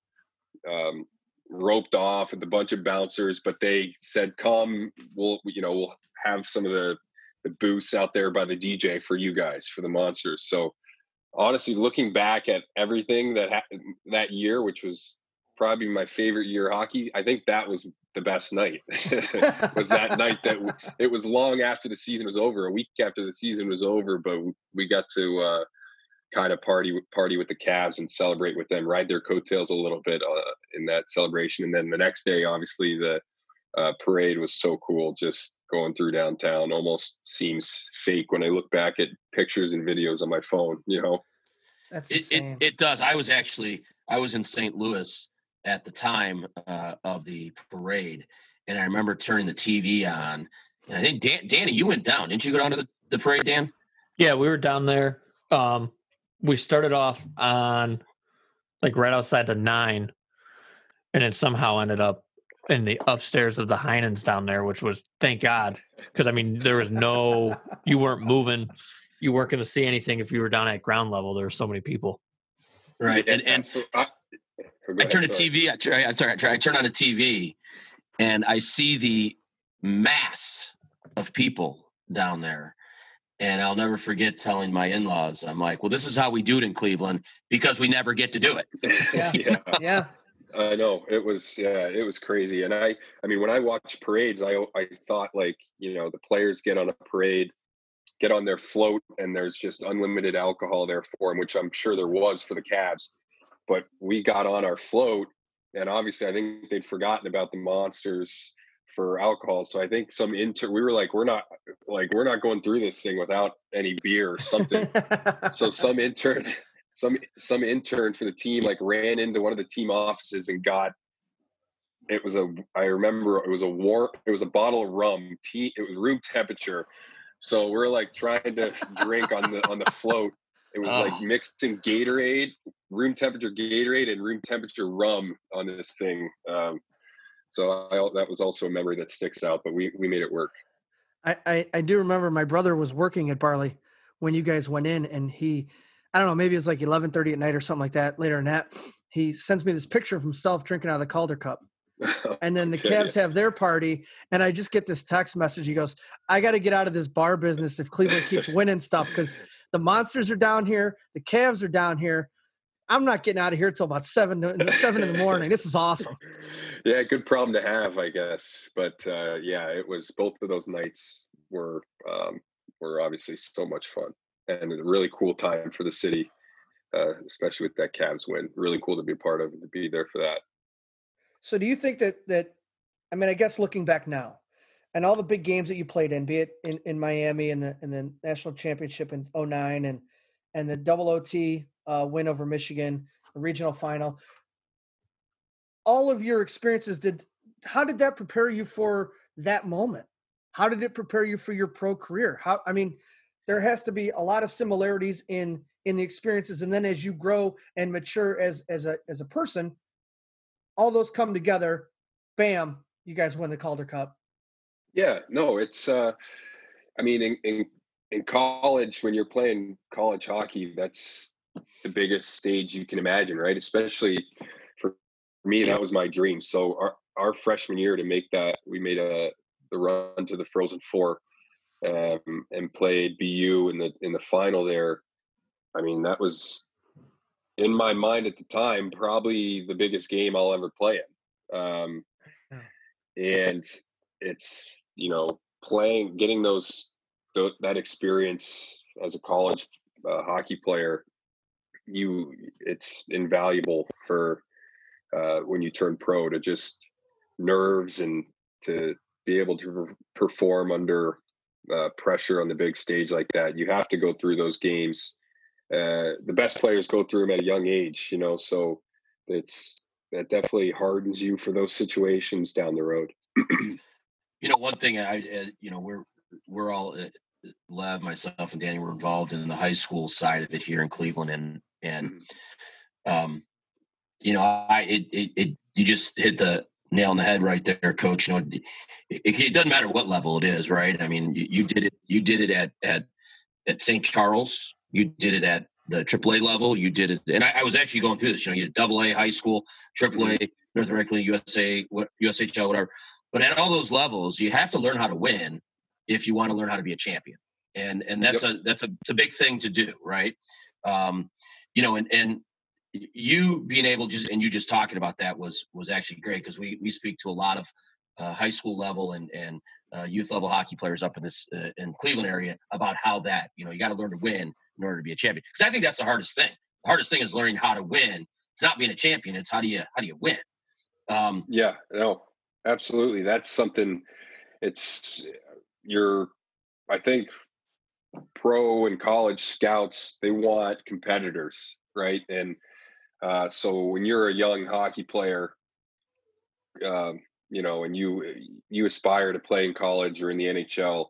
um, roped off with a bunch of bouncers. But they said, "Come, we'll, you know, we'll have some of the the booths out there by the DJ for you guys for the monsters." So honestly, looking back at everything that happened that year, which was probably my favorite year hockey. I think that was the best night. was that night that it was long after the season was over, a week after the season was over, but we got to uh, kind of party party with the Cavs and celebrate with them, ride their coattails a little bit uh, in that celebration, and then the next day, obviously the uh, parade was so cool. Just going through downtown almost seems fake when I look back at pictures and videos on my phone. You know. That's it, it, it does. I was actually I was in St. Louis at the time uh, of the parade, and I remember turning the TV on. And I think Dan, Danny, you went down, didn't you go down to the, the parade, Dan? Yeah, we were down there. Um, we started off on like right outside the nine, and then somehow ended up in the upstairs of the Heinen's down there, which was thank God, because I mean there was no, you weren't moving, you weren't going to see anything if you were down at ground level. There were so many people. Right, and and so I, I turn a TV. I, try, I sorry, I, try, I turn on a TV, and I see the mass of people down there. And I'll never forget telling my in-laws, I'm like, "Well, this is how we do it in Cleveland because we never get to do it." Yeah. yeah. Yeah. I know it was yeah it was crazy and I I mean when I watch parades I I thought like you know the players get on a parade get on their float and there's just unlimited alcohol there for them which I'm sure there was for the Cavs but we got on our float and obviously I think they'd forgotten about the monsters for alcohol so I think some inter we were like we're not like we're not going through this thing without any beer or something. So some intern some some intern for the team like ran into one of the team offices and got it was a I remember it was a war it was a bottle of rum tea it was room temperature. So we're like trying to drink on the on the float it was like Oh. mixing Gatorade room temperature Gatorade and room temperature rum on this thing um, so I, that was also a memory that sticks out but we we made it work I, I, I do remember my brother was working at Barley when you guys went in and he I don't know, maybe it's like eleven thirty at night or something like that. Later in that, he sends me this picture of himself drinking out of the Calder cup. And then the Okay, Cavs have their party, and I just get this text message. He goes, I gotta get out of this bar business if Cleveland keeps winning stuff because the monsters are down here, the Cavs are down here. I'm not getting out of here till about seven seven in the morning. This is awesome. yeah good problem to have i guess but uh yeah it was both of those nights were um were obviously so much fun and a really cool time for the city uh especially with that Cavs win really cool to be a part of and to be there for that So do you think that that I mean I guess looking back now and all the big games that you played in, be it in, in Miami and the and the national championship in 09 and and the double OT uh, win over Michigan, the regional final, all of your experiences did how did that prepare you for that moment? How did it prepare you for your pro career? How I mean, there has to be a lot of similarities in in the experiences and then as you grow and mature as as a as a person, all those come together, bam, you guys win the Calder Cup. Yeah no it's uh i mean in in, in college when you're playing college hockey that's the biggest stage you can imagine right? Especially for me that was my dream. So our our freshman year to make that we made a the run to the frozen four um, and played bu in the in the final there. I mean that was in my mind at the time probably the biggest game i'll ever play in. Um, and it's you know playing getting those tho- that experience as a college uh, hockey player you it's invaluable for uh, when you turn pro to just nerves and to be able to per- perform under uh, pressure on the big stage like that. You have to go through those games. Uh, the best players go through them at a young age you know so it's that definitely hardens you for those situations down the road You know, one thing I, uh, you know, we're we're all uh, Lev, myself, and Danny were involved in the high school side of it here in Cleveland, and and um, you know, I it it, it you just hit the nail on the head right there, coach. You know, it, it, it doesn't matter what level it is, right? I mean, you, you did it. You did it at at at St. Charles. You did it at the AAA level. You did it, and I, I was actually going through this. You know, you did Double A high school, AAA, North American League, USA, what USHL, whatever. But at all those levels, you have to learn how to win if you want to learn how to be a champion. And and that's a that's a it's a big thing to do, right? Um, you know, and and you being able just and you just talking about that was was actually great because we we speak to a lot of uh, high school level and and uh, youth level hockey players up in this uh, in Cleveland area about how that you know you got to learn to win in order to be a champion because I think that's the hardest thing. The hardest thing is learning how to win. It's not being a champion. It's how do you how do you win? Um, Yeah, no, absolutely. That's something. It's you're. I think pro and college scouts they want competitors, right? And uh, so when you're a young hockey player, um, you know, and you you aspire to play in college or in the NHL,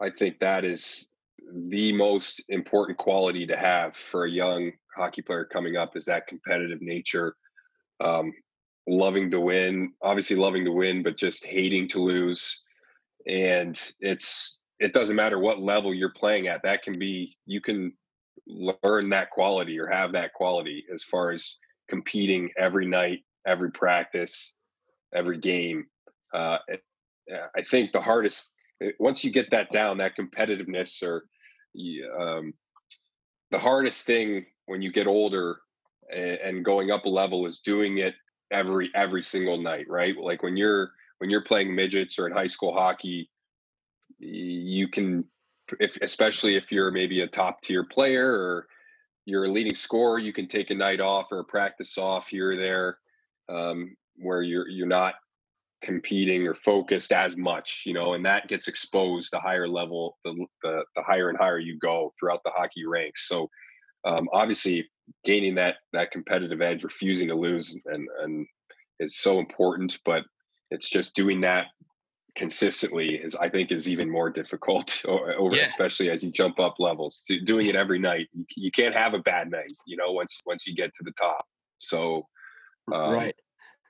I think that is the most important quality to have for a young hockey player coming up is that competitive nature. Um, loving to win, obviously loving to win, but just hating to lose. And it's it doesn't matter what level you're playing at. That can be you can learn that quality or have that quality as far as competing every night, every practice, every game. Uh, I think the hardest eh, once you get that down, that competitiveness or um, the hardest thing when you get older and going up a level is doing it every every single night, right? Like when you're when you're playing midgets or in high school hockey, you can if especially if you're maybe a top tier player or you're a leading scorer, you can take a night off or a practice off here or there, um, where you're you're not competing or focused as much, you know, and that gets exposed the higher level, the the, the higher and higher you go throughout the hockey ranks. So um, obviously, gaining that that competitive edge, refusing to lose, and and is so important. But it's just doing that consistently is I think is even more difficult over yeah. especially as you jump up levels doing it every night you, can't have a bad night you know once once you get to the top so um, right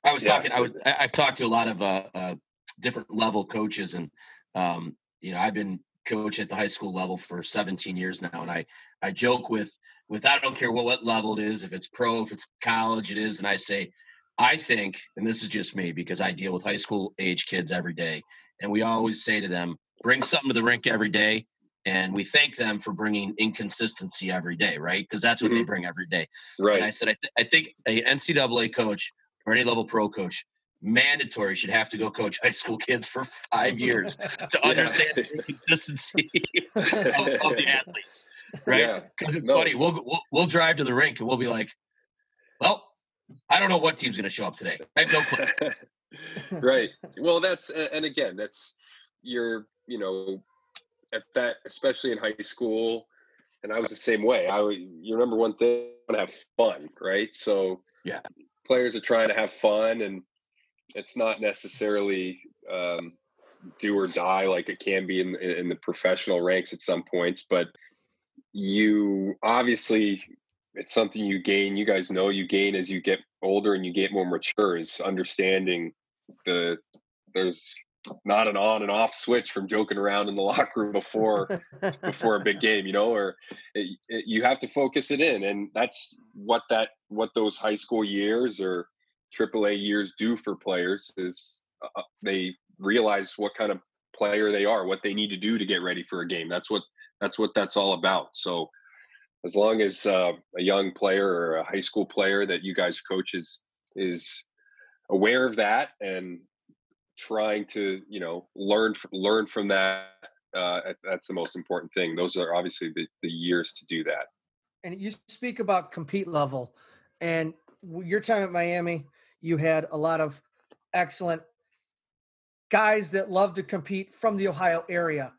I was yeah. talking I would I've talked to a lot of uh, uh, different level coaches and um, you know I've been coach at the high school level for 17 years now and I I joke with with I don't care what, what level it is if it's pro if it's college it is and I say I think, and this is just me because I deal with high school age kids every day, and we always say to them, bring something to the rink every day. And we thank them for bringing inconsistency every day, right? Because that's what mm-hmm. they bring every day. Right. And I said, I, th- I think a NCAA coach or any level pro coach mandatory should have to go coach high school kids for five years to understand the consistency of, of, the athletes, right? Because yeah. it's no. funny. We'll, we'll we'll drive to the rink and we'll be like, well, I don't know what team's going to show up today. I have no clue. right. Well, that's and again, that's you're you know at that especially in high school, and I was the same way. I you remember one thing, want to have fun, right? So yeah, players are trying to have fun, and it's not necessarily um, do or die like it can be in in the professional ranks at some points, but you obviously it's something you gain you guys know you gain as you get older and you get more mature is understanding the there's not an on and off switch from joking around in the locker room before before a big game you know or it, it, you have to focus it in and that's what that what those high school years or AAA years do for players is uh, uh, they realize what kind of player they are what they need to do to get ready for a game. That's what that's what that's all about. So as long as uh, a young player or a high school player that you guys coach is is aware of that and trying to you know learn learn from that uh, that's the most important thing. Those are obviously the, the years to do that. And you speak about compete level. And your time at miami you had a lot of excellent guys that love to compete from the ohio area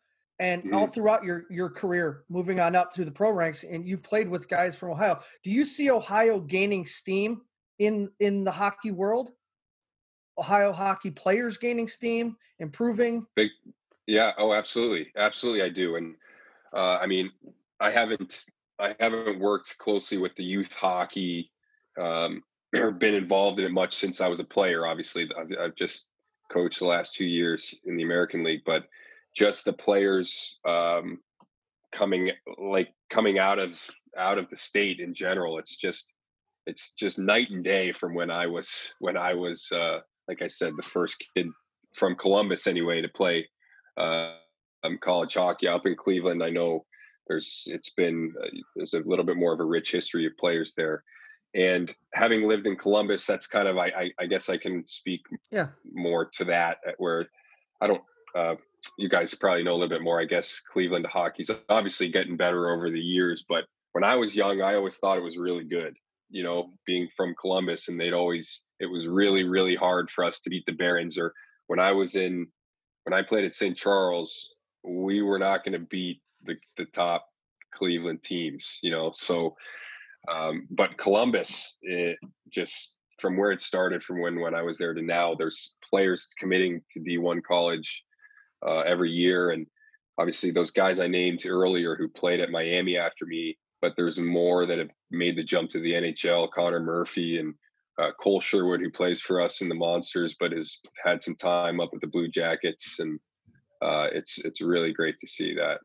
and mm-hmm. all throughout your your career moving on up through the pro ranks and you played with guys from ohio. Do you see ohio gaining steam in in the hockey world? Ohio hockey players gaining steam improving? Big, yeah oh absolutely absolutely i do and uh, i mean i haven't i haven't worked closely with the youth hockey um, or been involved in it much since i was a player obviously i've, I've just coached the last two years in the american league but just the players um, coming like coming out of out of the state in general. It's just it's just night and day from when I was when I was uh, like I said the first kid from Columbus anyway to play uh, um, college hockey up in Cleveland. I know there's it's been uh, there's a little bit more of a rich history of players there. And having lived in Columbus, that's kind of I, I, I guess I can speak yeah. more to that where I don't uh, you guys probably know a little bit more. I guess Cleveland hockey's obviously getting better over the years, but when I was young, I always thought it was really good. You know, being from Columbus, and they'd always it was really really hard for us to beat the Barons. Or when I was in when I played at St. Charles, we were not going to beat the the top Cleveland teams. You know, so um, but Columbus it just from where it started, from when when I was there to now, there's players committing to D1 college uh, every year, and obviously those guys I named earlier who played at Miami after me. But there's more that have made the jump to the NHL. Connor Murphy and uh, Kole Sherwood, who plays for us in the Monsters, but has had some time up with the Blue Jackets, and uh, it's it's really great to see that.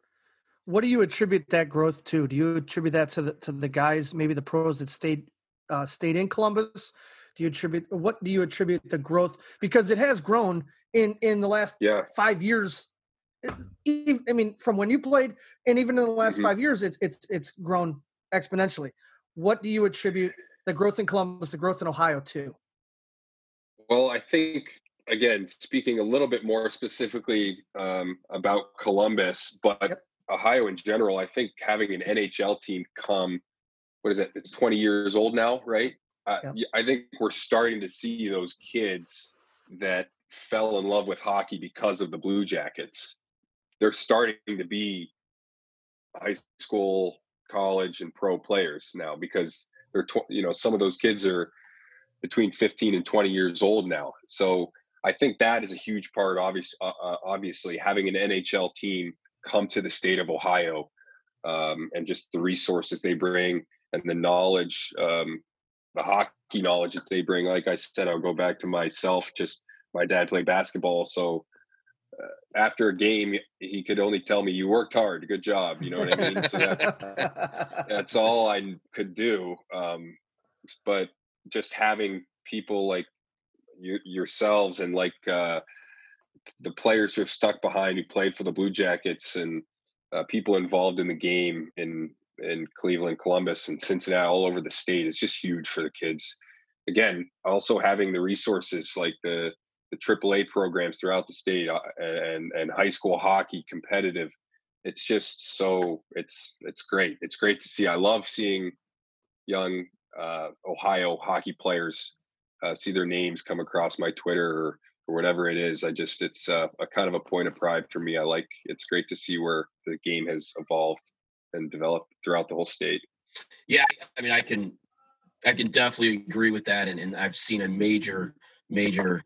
What do you attribute that growth to? Do you attribute that to the to the guys, maybe the pros that stayed uh, stayed in Columbus? Do you attribute what do you attribute the growth because it has grown in in the last yeah. five years? I mean, from when you played, and even in the last mm-hmm. five years, it's it's it's grown exponentially. What do you attribute the growth in Columbus, the growth in Ohio to? Well, I think again, speaking a little bit more specifically um, about Columbus, but yep. Ohio in general, I think having an NHL team come, what is it? It's 20 years old now, right? Uh, yep. I think we're starting to see those kids that fell in love with hockey because of the Blue Jackets. They're starting to be high school, college, and pro players now because they're tw- you know some of those kids are between 15 and 20 years old now so i think that is a huge part obviously uh, uh, obviously having an nhl team come to the state of ohio um, and just the resources they bring and the knowledge um, the hockey knowledge that they bring like i said i'll go back to myself just my dad played basketball so uh, after a game, he could only tell me, "You worked hard, good job." You know what I mean? So that's that's all I could do. Um, but just having people like you, yourselves and like uh, the players who have stuck behind, who played for the Blue Jackets, and uh, people involved in the game in in Cleveland, Columbus, and Cincinnati, all over the state, is just huge for the kids. Again, also having the resources like the the AAA programs throughout the state uh, and and high school hockey competitive. It's just so it's it's great. It's great to see. I love seeing young uh, Ohio hockey players uh, see their names come across my Twitter or, or whatever it is. I just it's uh, a kind of a point of pride for me. I like it's great to see where the game has evolved and developed throughout the whole state. Yeah, I mean, I can I can definitely agree with that, and, and I've seen a major major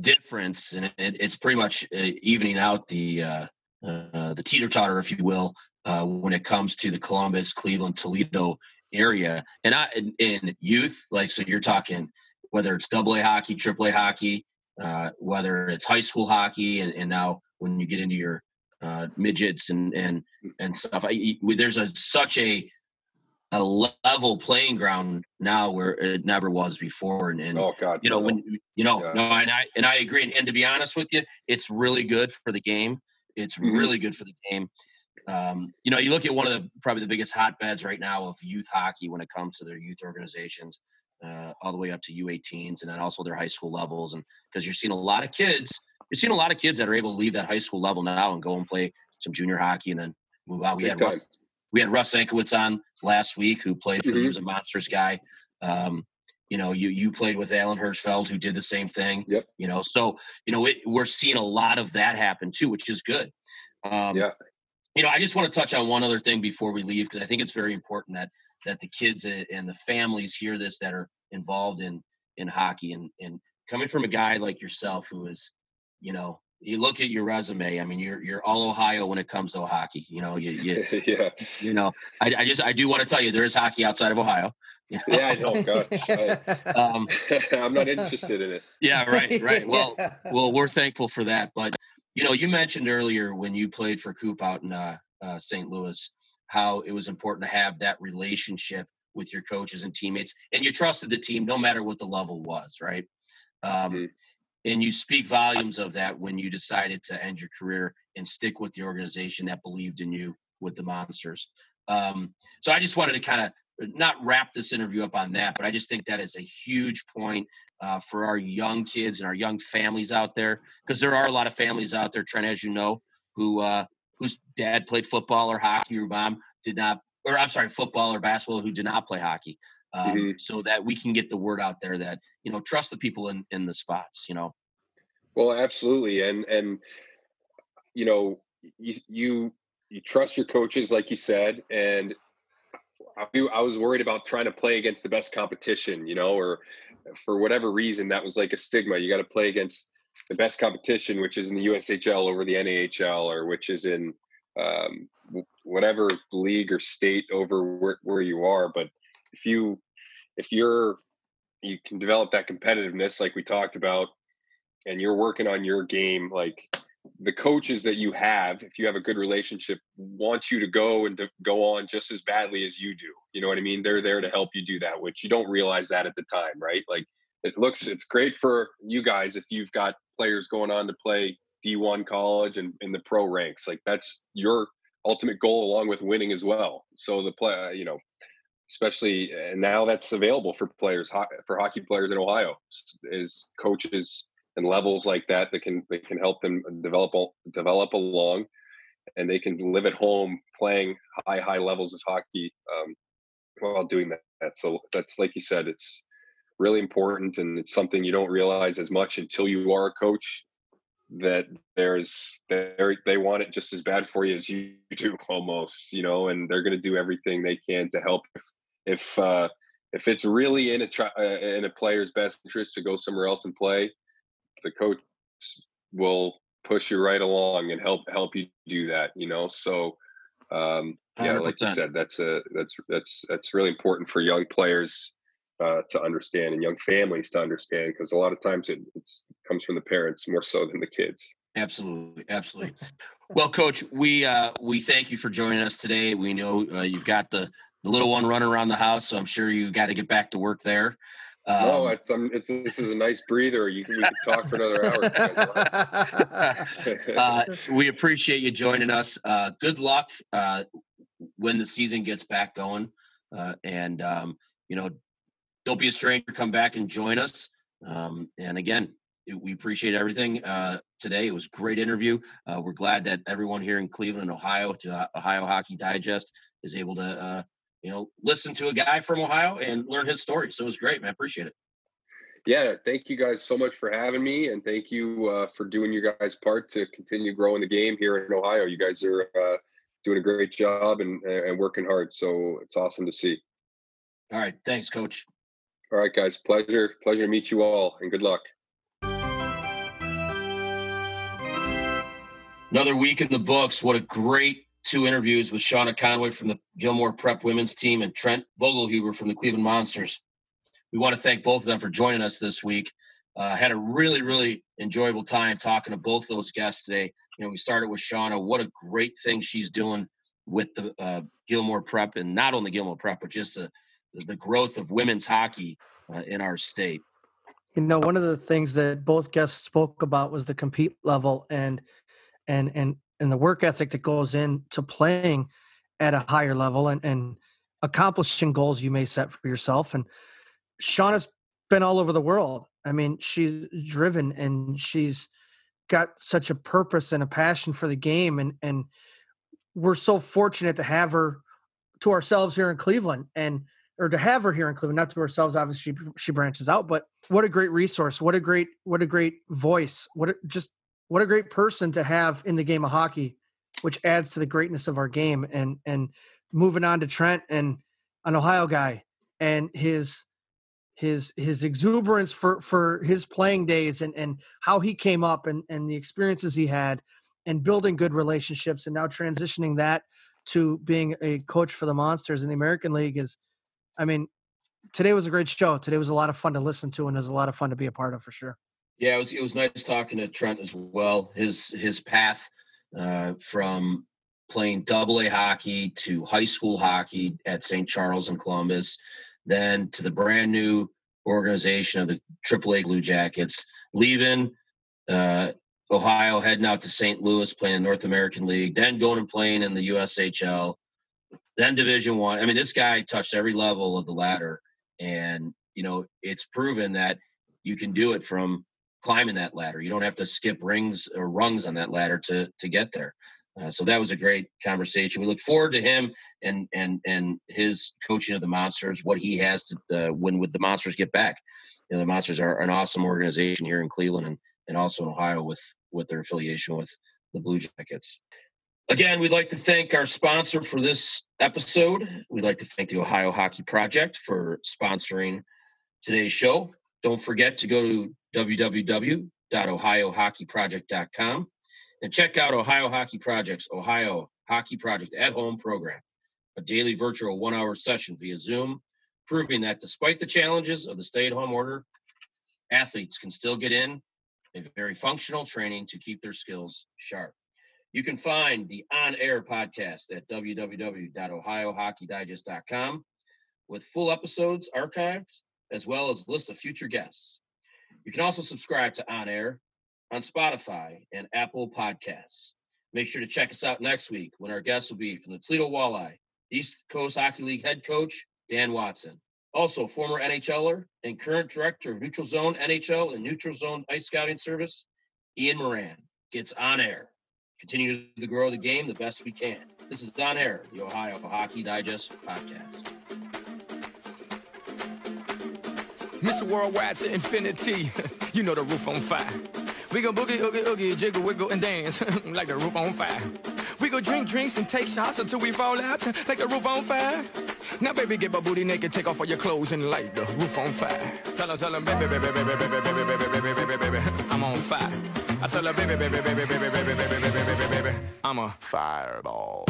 difference, and it, it's pretty much uh, evening out the uh, uh, the teeter totter, if you will, uh, when it comes to the Columbus, Cleveland, Toledo area. And I in, in youth, like so, you're talking whether it's double A hockey, triple A hockey, uh, whether it's high school hockey, and, and now when you get into your uh, midgets and and and stuff, I, there's a such a a level playing ground now where it never was before. And, and oh God, you know when you know yeah. no, and I and I agree. And, and, to be honest with you, it's really good for the game. It's mm-hmm. really good for the game. Um, you know, you look at one of the probably the biggest hotbeds right now of youth hockey when it comes to their youth organizations, uh, all the way up to U18s, and then also their high school levels. And because you're seeing a lot of kids, you're seeing a lot of kids that are able to leave that high school level now and go and play some junior hockey and then move out. We Big had Russ, we had Russ Ankowitz on last week, who played for mm-hmm. he was a monsters guy. Um, you know, you you played with Alden Hirschfeld, who did the same thing. Yep. You know, so you know it, we're seeing a lot of that happen too, which is good. Um, yeah. You know, I just want to touch on one other thing before we leave because I think it's very important that that the kids and the families hear this that are involved in in hockey and and coming from a guy like yourself who is, you know, you look at your resume. I mean, you're you're all Ohio when it comes to hockey. You know, you, you yeah. You know, I, I just I do want to tell you there is hockey outside of Ohio. You know? Yeah, I know. Gosh, I, um, I'm not interested in it. Yeah, right, right. Well, well, we're thankful for that. But you know, you mentioned earlier when you played for Coop out in uh, uh, St. Louis how it was important to have that relationship with your coaches and teammates, and you trusted the team no matter what the level was, right? Um, mm-hmm and you speak volumes of that when you decided to end your career and stick with the organization that believed in you with the monsters. Um, so i just wanted to kind of not wrap this interview up on that but i just think that is a huge point uh, for our young kids and our young families out there because there are a lot of families out there trent as you know who uh, whose dad played football or hockey or mom did not or i'm sorry football or basketball who did not play hockey um, mm-hmm. so that we can get the word out there that you know trust the people in in the spots you know well absolutely and and you know you you you trust your coaches like you said and I was worried about trying to play against the best competition, you know, or for whatever reason that was like a stigma. You got to play against the best competition, which is in the USHL over the NAHL, or which is in um, whatever league or state over where, where you are. But if you if you're you can develop that competitiveness like we talked about, and you're working on your game, like the coaches that you have, if you have a good relationship, want you to go and to go on just as badly as you do. You know what I mean? They're there to help you do that, which you don't realize that at the time, right? Like it looks, it's great for you guys if you've got players going on to play D1 college and in the pro ranks. Like that's your ultimate goal, along with winning as well. So the play, uh, you know, especially now that's available for players for hockey players in Ohio is coaches and levels like that that can that can help them develop develop along, and they can live at home playing high high levels of hockey um, while doing that. So that's like you said, it's really important, and it's something you don't realize as much until you are a coach. That there's they they want it just as bad for you as you do almost, you know, and they're going to do everything they can to help. If if uh, if it's really in a uh, in a player's best interest to go somewhere else and play, the coach will push you right along and help help you do that you know so um yeah 100%. like you said that's a that's that's that's really important for young players uh, to understand and young families to understand because a lot of times it comes from the parents more so than the kids absolutely absolutely well coach we uh we thank you for joining us today we know uh, you've got the the little one running around the house so i'm sure you got to get back to work there um, no, it's um, it's this is a nice breather. You can we can talk for another hour. uh, we appreciate you joining us. Uh, good luck uh, when the season gets back going, uh, and um, you know, don't be a stranger. Come back and join us. Um, and again, we appreciate everything uh, today. It was a great interview. Uh, we're glad that everyone here in Cleveland, Ohio, to Ohio Hockey Digest, is able to you know, listen to a guy from Ohio and learn his story. So it was great, man. Appreciate it. Yeah, thank you guys so much for having me, and thank you uh, for doing your guys' part to continue growing the game here in Ohio. You guys are uh, doing a great job and and working hard. So it's awesome to see. All right, thanks, Coach. All right, guys. Pleasure, pleasure to meet you all, and good luck. Another week in the books. What a great two interviews with Shauna Conway from the Gilmour Prep women's team and Trent Vogelhuber from the Cleveland Monsters. We want to thank both of them for joining us this week. Uh, had a really, really enjoyable time talking to both those guests today. You know, we started with Shauna. What a great thing she's doing with the uh, Gilmour Prep, and not only Gilmour Prep, but just the the growth of women's hockey uh, in our state. You know, one of the things that both guests spoke about was the compete level and and and and the work ethic that goes into playing at a higher level and, and accomplishing goals you may set for yourself. And Shauna's been all over the world. I mean, she's driven and she's got such a purpose and a passion for the game. And, and we're so fortunate to have her to ourselves here in Cleveland and, or to have her here in Cleveland, not to ourselves, obviously she, she branches out, but what a great resource. What a great, what a great voice. What a, just what a great person to have in the game of hockey, which adds to the greatness of our game. And and moving on to Trent and an Ohio guy and his his his exuberance for for his playing days and and how he came up and and the experiences he had and building good relationships and now transitioning that to being a coach for the monsters in the american league is i mean today was a great show today was a lot of fun to listen to and it was a lot of fun to be a part of for sure yeah, it was it was nice talking to Trent as well. His his path uh, from playing double A hockey to high school hockey at St. Charles and Columbus, then to the brand new organization of the Triple A Blue Jackets, leaving uh, Ohio, heading out to St. Louis, playing the North American League, then going and playing in the USHL, then Division One. I. I mean, this guy touched every level of the ladder, and you know it's proven that you can do it from climbing that ladder. You don't have to skip rings or rungs on that ladder to to get there. Uh, so that was a great conversation. We look forward to him and and and his coaching of the Monsters. What he has to uh, when with the Monsters get back. You know, the Monsters are an awesome organization here in Cleveland and and also in Ohio with with their affiliation with the Blue Jackets. Again, we'd like to thank our sponsor for this episode. We'd like to thank the Ohio Hockey Project for sponsoring today's show. Don't forget to go to www.ohiohockeyproject.com and check out Ohio Hockey Project's Ohio Hockey Project at Home program, a daily virtual one hour session via Zoom, proving that despite the challenges of the stay at home order, athletes can still get in a very functional training to keep their skills sharp. You can find the on air podcast at www.ohiohockeydigest.com with full episodes archived as well as lists of future guests. You can also subscribe to On Air on Spotify and Apple Podcasts. Make sure to check us out next week when our guests will be from the Toledo Walleye, East Coast Hockey League head coach Dan Watson. Also, former NHLer and current director of Neutral Zone NHL and Neutral Zone Ice Scouting Service, Ian Moran, gets on air. Continue to grow the game the best we can. This is On Air, the Ohio Hockey Digest podcast. Mr. Worldwide to infinity. you know the roof on fire. We go boogie, oogie, oogie, jiggle, wiggle, and dance like the roof on fire. We go drink drinks and take shots until we fall out like the roof on fire. Now, baby, get my booty naked, take off all your clothes and light the roof on fire. Tell her, tell her, baby, baby, baby, baby, baby, baby, baby, baby, baby, baby, I'm on fire. I tell her, baby, baby, baby, baby, baby, baby, baby, baby, baby, I'm a fireball.